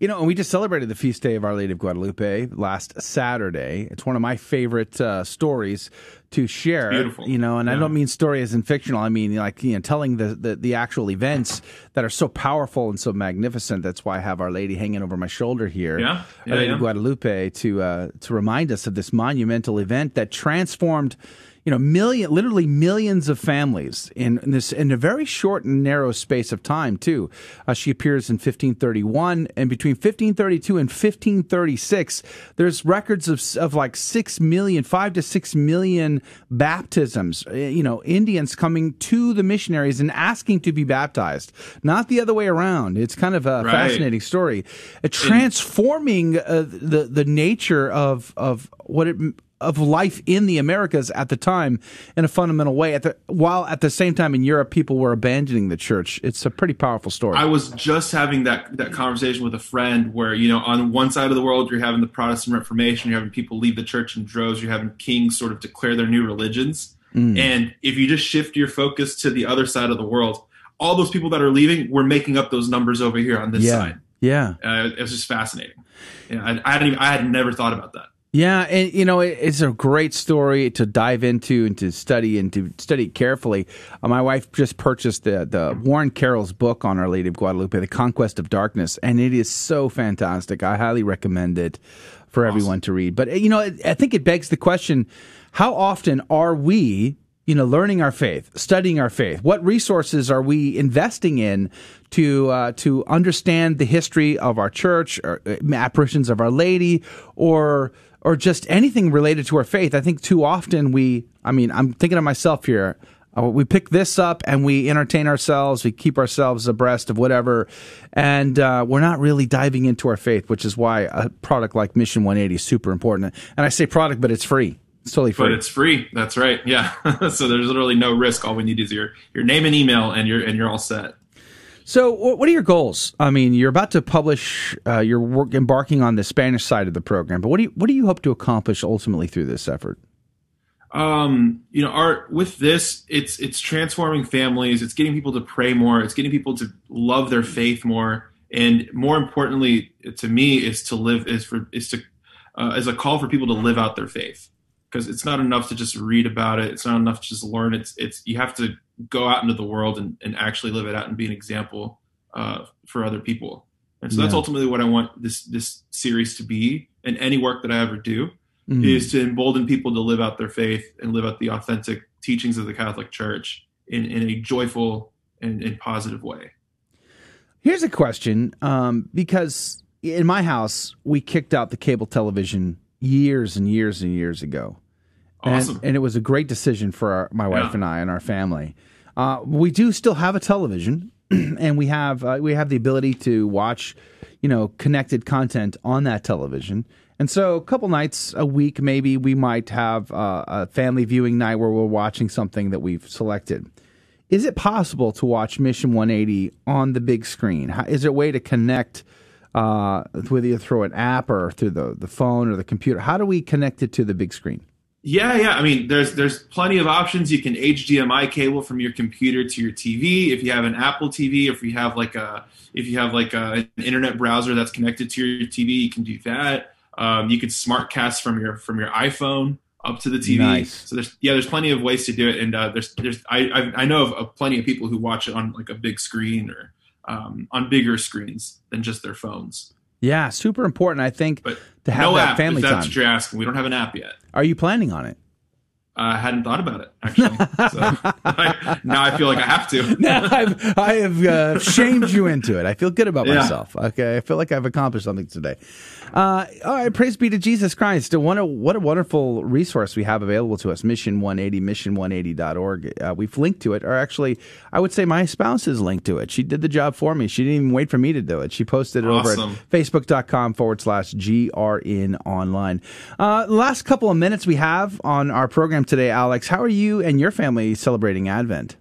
You know, and we just celebrated the feast day of Our Lady of Guadalupe last Saturday. It's one of my favorite uh, stories to share. beautiful. You know, and I don't mean story as in fictional. I mean like you know, telling the, the the actual events that are so powerful and so magnificent. That's why I have Our Lady hanging over my shoulder here. Yeah. Our Lady yeah. of Guadalupe to uh, to remind us of this monumental event that transformed. You know, million, literally millions of families in, in this in a very short and narrow space of time. Too, uh, she appears in 1531, and between 1532 and 1536, there's records of of like six million, five to six million baptisms. Uh, You know, Indians coming to the missionaries and asking to be baptized, not the other way around. It's kind of a Right. fascinating story, transforming uh, the the nature of of what it of life in the Americas at the time in a fundamental way. At the while at the same time in Europe, people were abandoning the church. It's a pretty powerful story. I was just having that that conversation with a friend where you know on one side of the world you're having the Protestant Reformation, you're having people leave the church in droves, you're having kings sort of declare their new religions, Mm. and if you just shift your focus to the other side of the world, all those people that are leaving, we're making up those numbers over here on this yeah, side. yeah. Uh, it was just fascinating. Yeah, I, I even, I had never thought about that. Yeah, and you know it, it's a great story to dive into and to study and to study carefully. Uh, my wife just purchased the the Warren Carroll's book on Our Lady of Guadalupe, The Conquest of Darkness, and it is so fantastic. I highly recommend it for everyone to read. But uh, you know, it, I think it begs the question: How often are we? You know, learning our faith, studying our faith. What resources are we investing in to uh, to understand the history of our church, or uh, apparitions of Our Lady, or or just anything related to our faith. I think too often we, I mean, I'm thinking of myself here. Uh, we pick this up and we entertain ourselves. We keep ourselves abreast of whatever, and uh, we're not really diving into our faith, which is why a product like Mission 180 is super important. And I say product, but it's free. It's totally free. But it's free. That's right. Yeah. (laughs) so there's literally no risk. All we need is your your name and email, and you're and you're all set. So, what are your goals? I mean, you're about to publish. Uh, you're work, embarking on the Spanish side of the program, but what do you what do you hope to accomplish ultimately through this effort? um you know our with this it's it's transforming families it's getting people to pray more it's getting people to love their faith more and more importantly to me is to live is for is to uh, is a call for people to live out their faith because it's not enough to just read about it it's not enough to just learn it's it's you have to go out into the world and, and actually live it out and be an example uh, for other people and so that's ultimately what i want this this series to be and any work that i ever do Mhm. is to embolden people to live out their faith and live out the authentic teachings of the Catholic Church in, in a joyful and, and positive way. Here's a question, um, because in my house we kicked out the cable television years and years and years ago, and, and it was a great decision for our, my wife Yeah. and I and our family. Uh, we do still have a television, (clears throat) and we have uh, we have the ability to watch, you know, connected content on that television. And so, a couple nights a week, maybe we might have uh, a family viewing night where we're watching something that we've selected. Is it possible to watch Mission 180 on the big screen? How, is there a way to connect, uh, whether you through an app or through the, the phone or the computer? How do we connect it to the big screen? Yeah, yeah. I mean, there's there's plenty of options. You can HDMI cable from your computer to your TV. If you have an Apple TV, if you have like a if you have like a, an internet browser that's connected to your TV, you can do that. Um, you could SmartCast from your from your iPhone up to the TV. Nice. So there's yeah, there's plenty of ways to do it, and uh, there's there's I I, I know of, of plenty of people who watch it on like a big screen or um, on bigger screens than just their phones. Yeah, super important, I think, to have no that app, family if that's time. what you're asking. We don't have an app yet. Are you planning on it? I hadn't thought about it actually. (laughs) so I, now I feel like I have to. (laughs) now I've, I have uh, shamed you into it. I feel good about Yeah. myself. Okay, I feel like I've accomplished something today. Uh, all right, praise be to Jesus Christ. What a, what a wonderful resource we have available to us. Mission 180, mission180.org. Uh, we've linked to it, or actually, I would say my spouse is linked to it. She did the job for me. She didn't even wait for me to do it. She posted it over Awesome. at facebook.com forward slash GRN online. Uh, last couple of minutes we have on our program today, Alex. How are you and your family celebrating Advent?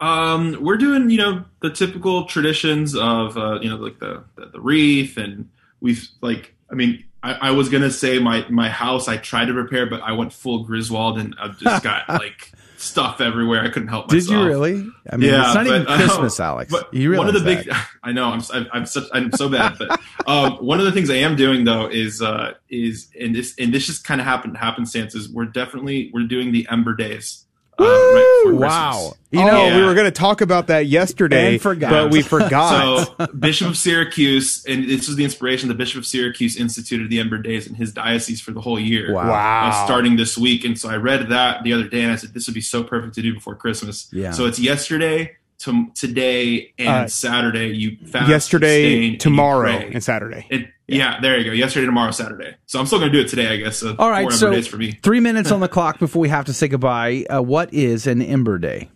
Um, we're doing, you know, the typical traditions of, uh, you know, like the, the, the wreath and we've like, I mean, I, I, was gonna say my my house. I tried to prepare, but I went full Griswold and I've just got (laughs) like stuff everywhere. I couldn't help myself. Did you really? I mean, yeah, it's not but, even (laughs) Christmas, um, Alex. But you one of the big, (laughs) I know I'm I'm, I'm such I'm so bad, but um, one of the things I am doing though is uh, is and this and this just kind of happened happenstances. We're definitely we're doing the Ember Days. Uh, right Wow. Christmas. You know, Yeah. we were going to talk about that yesterday, forgot. but we forgot. So Bishop of Syracuse, and this was the inspiration. The Bishop of Syracuse instituted the Ember Days in his diocese for the whole year. Wow. Wow. Uh, starting this week, and so I read that the other day, and I said this would be so perfect to do before Christmas. Yeah. So it's yesterday, to today, and Uh, Saturday. You fast, yesterday, abstain, and you tomorrow, pray. and Saturday. And, yeah. there you go. Yesterday, tomorrow, Saturday. So I'm still going to do it today, I guess. So All right, four so Days for me. three minutes on (laughs) the clock before we have to say goodbye. Uh, what is an Ember Day?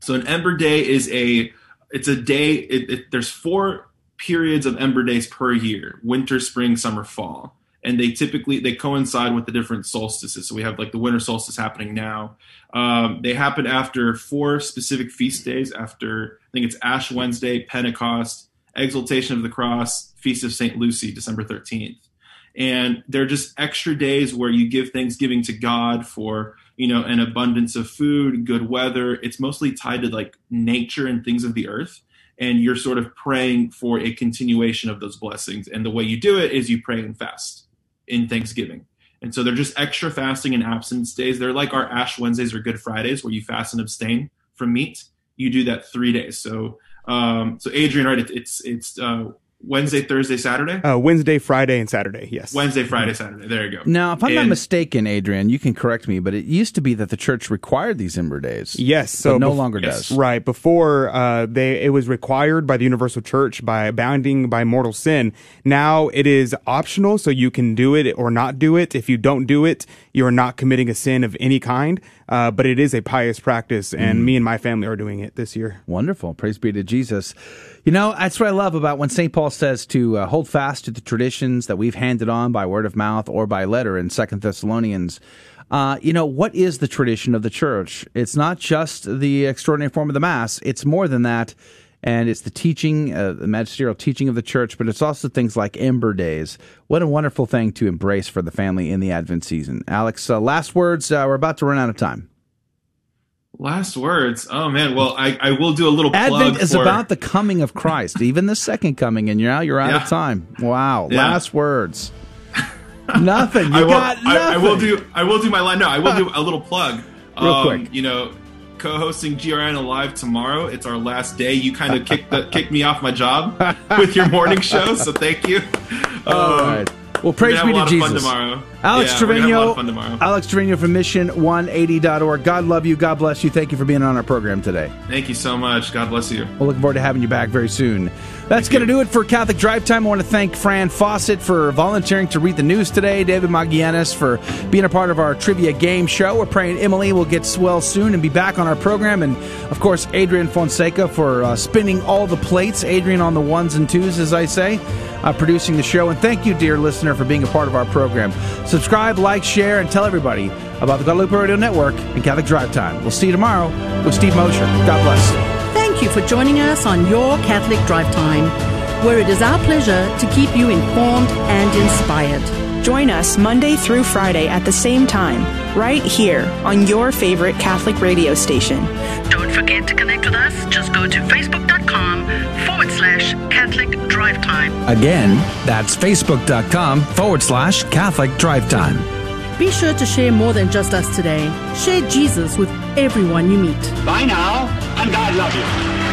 So an Ember Day is a it's a day. It, it, there's four periods of Ember Days per year: winter, spring, summer, fall, and they typically they coincide with the different solstices. So we have like the winter solstice happening now. Um, they happen after four specific feast days. After I think it's Ash Wednesday, Pentecost, Exaltation of the Cross, Feast of Saint Lucy, December thirteenth and they're just extra days where you give thanksgiving to God for you know an abundance of food, good weather. It's mostly tied to like nature and things of the earth, and you're sort of praying for a continuation of those blessings. And the way you do it is you pray and fast in Thanksgiving. And so they're just extra fasting and abstinence days. They're like our Ash Wednesdays or Good Fridays, where you fast and abstain from meat. You do that three days. So, um, so Adrian, right? It, it's it's uh, Wednesday, Thursday, Saturday. Uh, Wednesday, Friday, and Saturday. Yes. Wednesday, Friday, Saturday. There you go. Now, if I'm not mistaken, Adrian, you can correct me, but it used to be that the church required these Ember Days. Yes, so but no bef- longer Yes. does. Right before uh, they, it was required by the Universal Church by bounding by mortal sin. Now it is optional, so you can do it or not do it. If you don't do it, you are not committing a sin of any kind. Uh, but it is a pious practice, and Mm. me and my family are doing it this year. Wonderful. Praise be to Jesus. You know, that's what I love about when St. Paul says to uh, hold fast to the traditions that we've handed on by word of mouth or by letter in Second Thessalonians. Uh, you know, what is the tradition of the church? It's not just the extraordinary form of the Mass, it's more than that. And it's the teaching, uh, the magisterial teaching of the church, but it's also things like Ember Days. What a wonderful thing to embrace for the family in the Advent season. Alex, uh, last words. Uh, we're about to run out of time. Last words. Oh man. Well, I, I will do a little plug Advent is for- about the coming of Christ, (laughs) even the second coming, and you're now you're out Yeah. of time. Wow. Yeah. Last words. (laughs) nothing. You I will, got nothing. I, I will do. I will do my line. No, I will do a little plug. Um, Real quick. You know, co-hosting GRN Live tomorrow. It's our last day. You kind of kicked the, kicked me off my job with your morning show, so thank you. (laughs) All Um, right. Well, praise be to a lot of Jesus. tomorrow. Alex yeah, we're gonna have a lot Trevino. tomorrow. Alex Trevino from Mission180.org. God love you. God bless you. Thank you for being on our program today. Thank you so much. God bless you. We're looking forward to having you back very soon. That's going to do it for Catholic Drive Time. I want to thank Fran Fawcett for volunteering to read the news today, David Magianis for being a part of our trivia game show. We're praying Emily will get well soon and be back on our program. And, of course, Adrian Fonseca for uh, spinning all the plates. Adrian on the ones and twos, as I say, uh, producing the show. And thank you, dear listener, for being a part of our program. Subscribe, like, share, and tell everybody about the Guadalupe Radio Network and Catholic Drive Time. We'll see you tomorrow with Steve Mosher. God bless. Thank you for joining us on Your Catholic Drive Time, where it is our pleasure to keep you informed and inspired. Join us Monday through Friday at the same time, right here on your favorite Catholic radio station. Don't forget to connect with us. Just go to facebook.com forward slash Catholic Drive Time. Again, that's facebook.com forward slash Catholic Drive Time. Be sure to share more than just us today. Share Jesus with everyone you meet. Bye now, and God love you.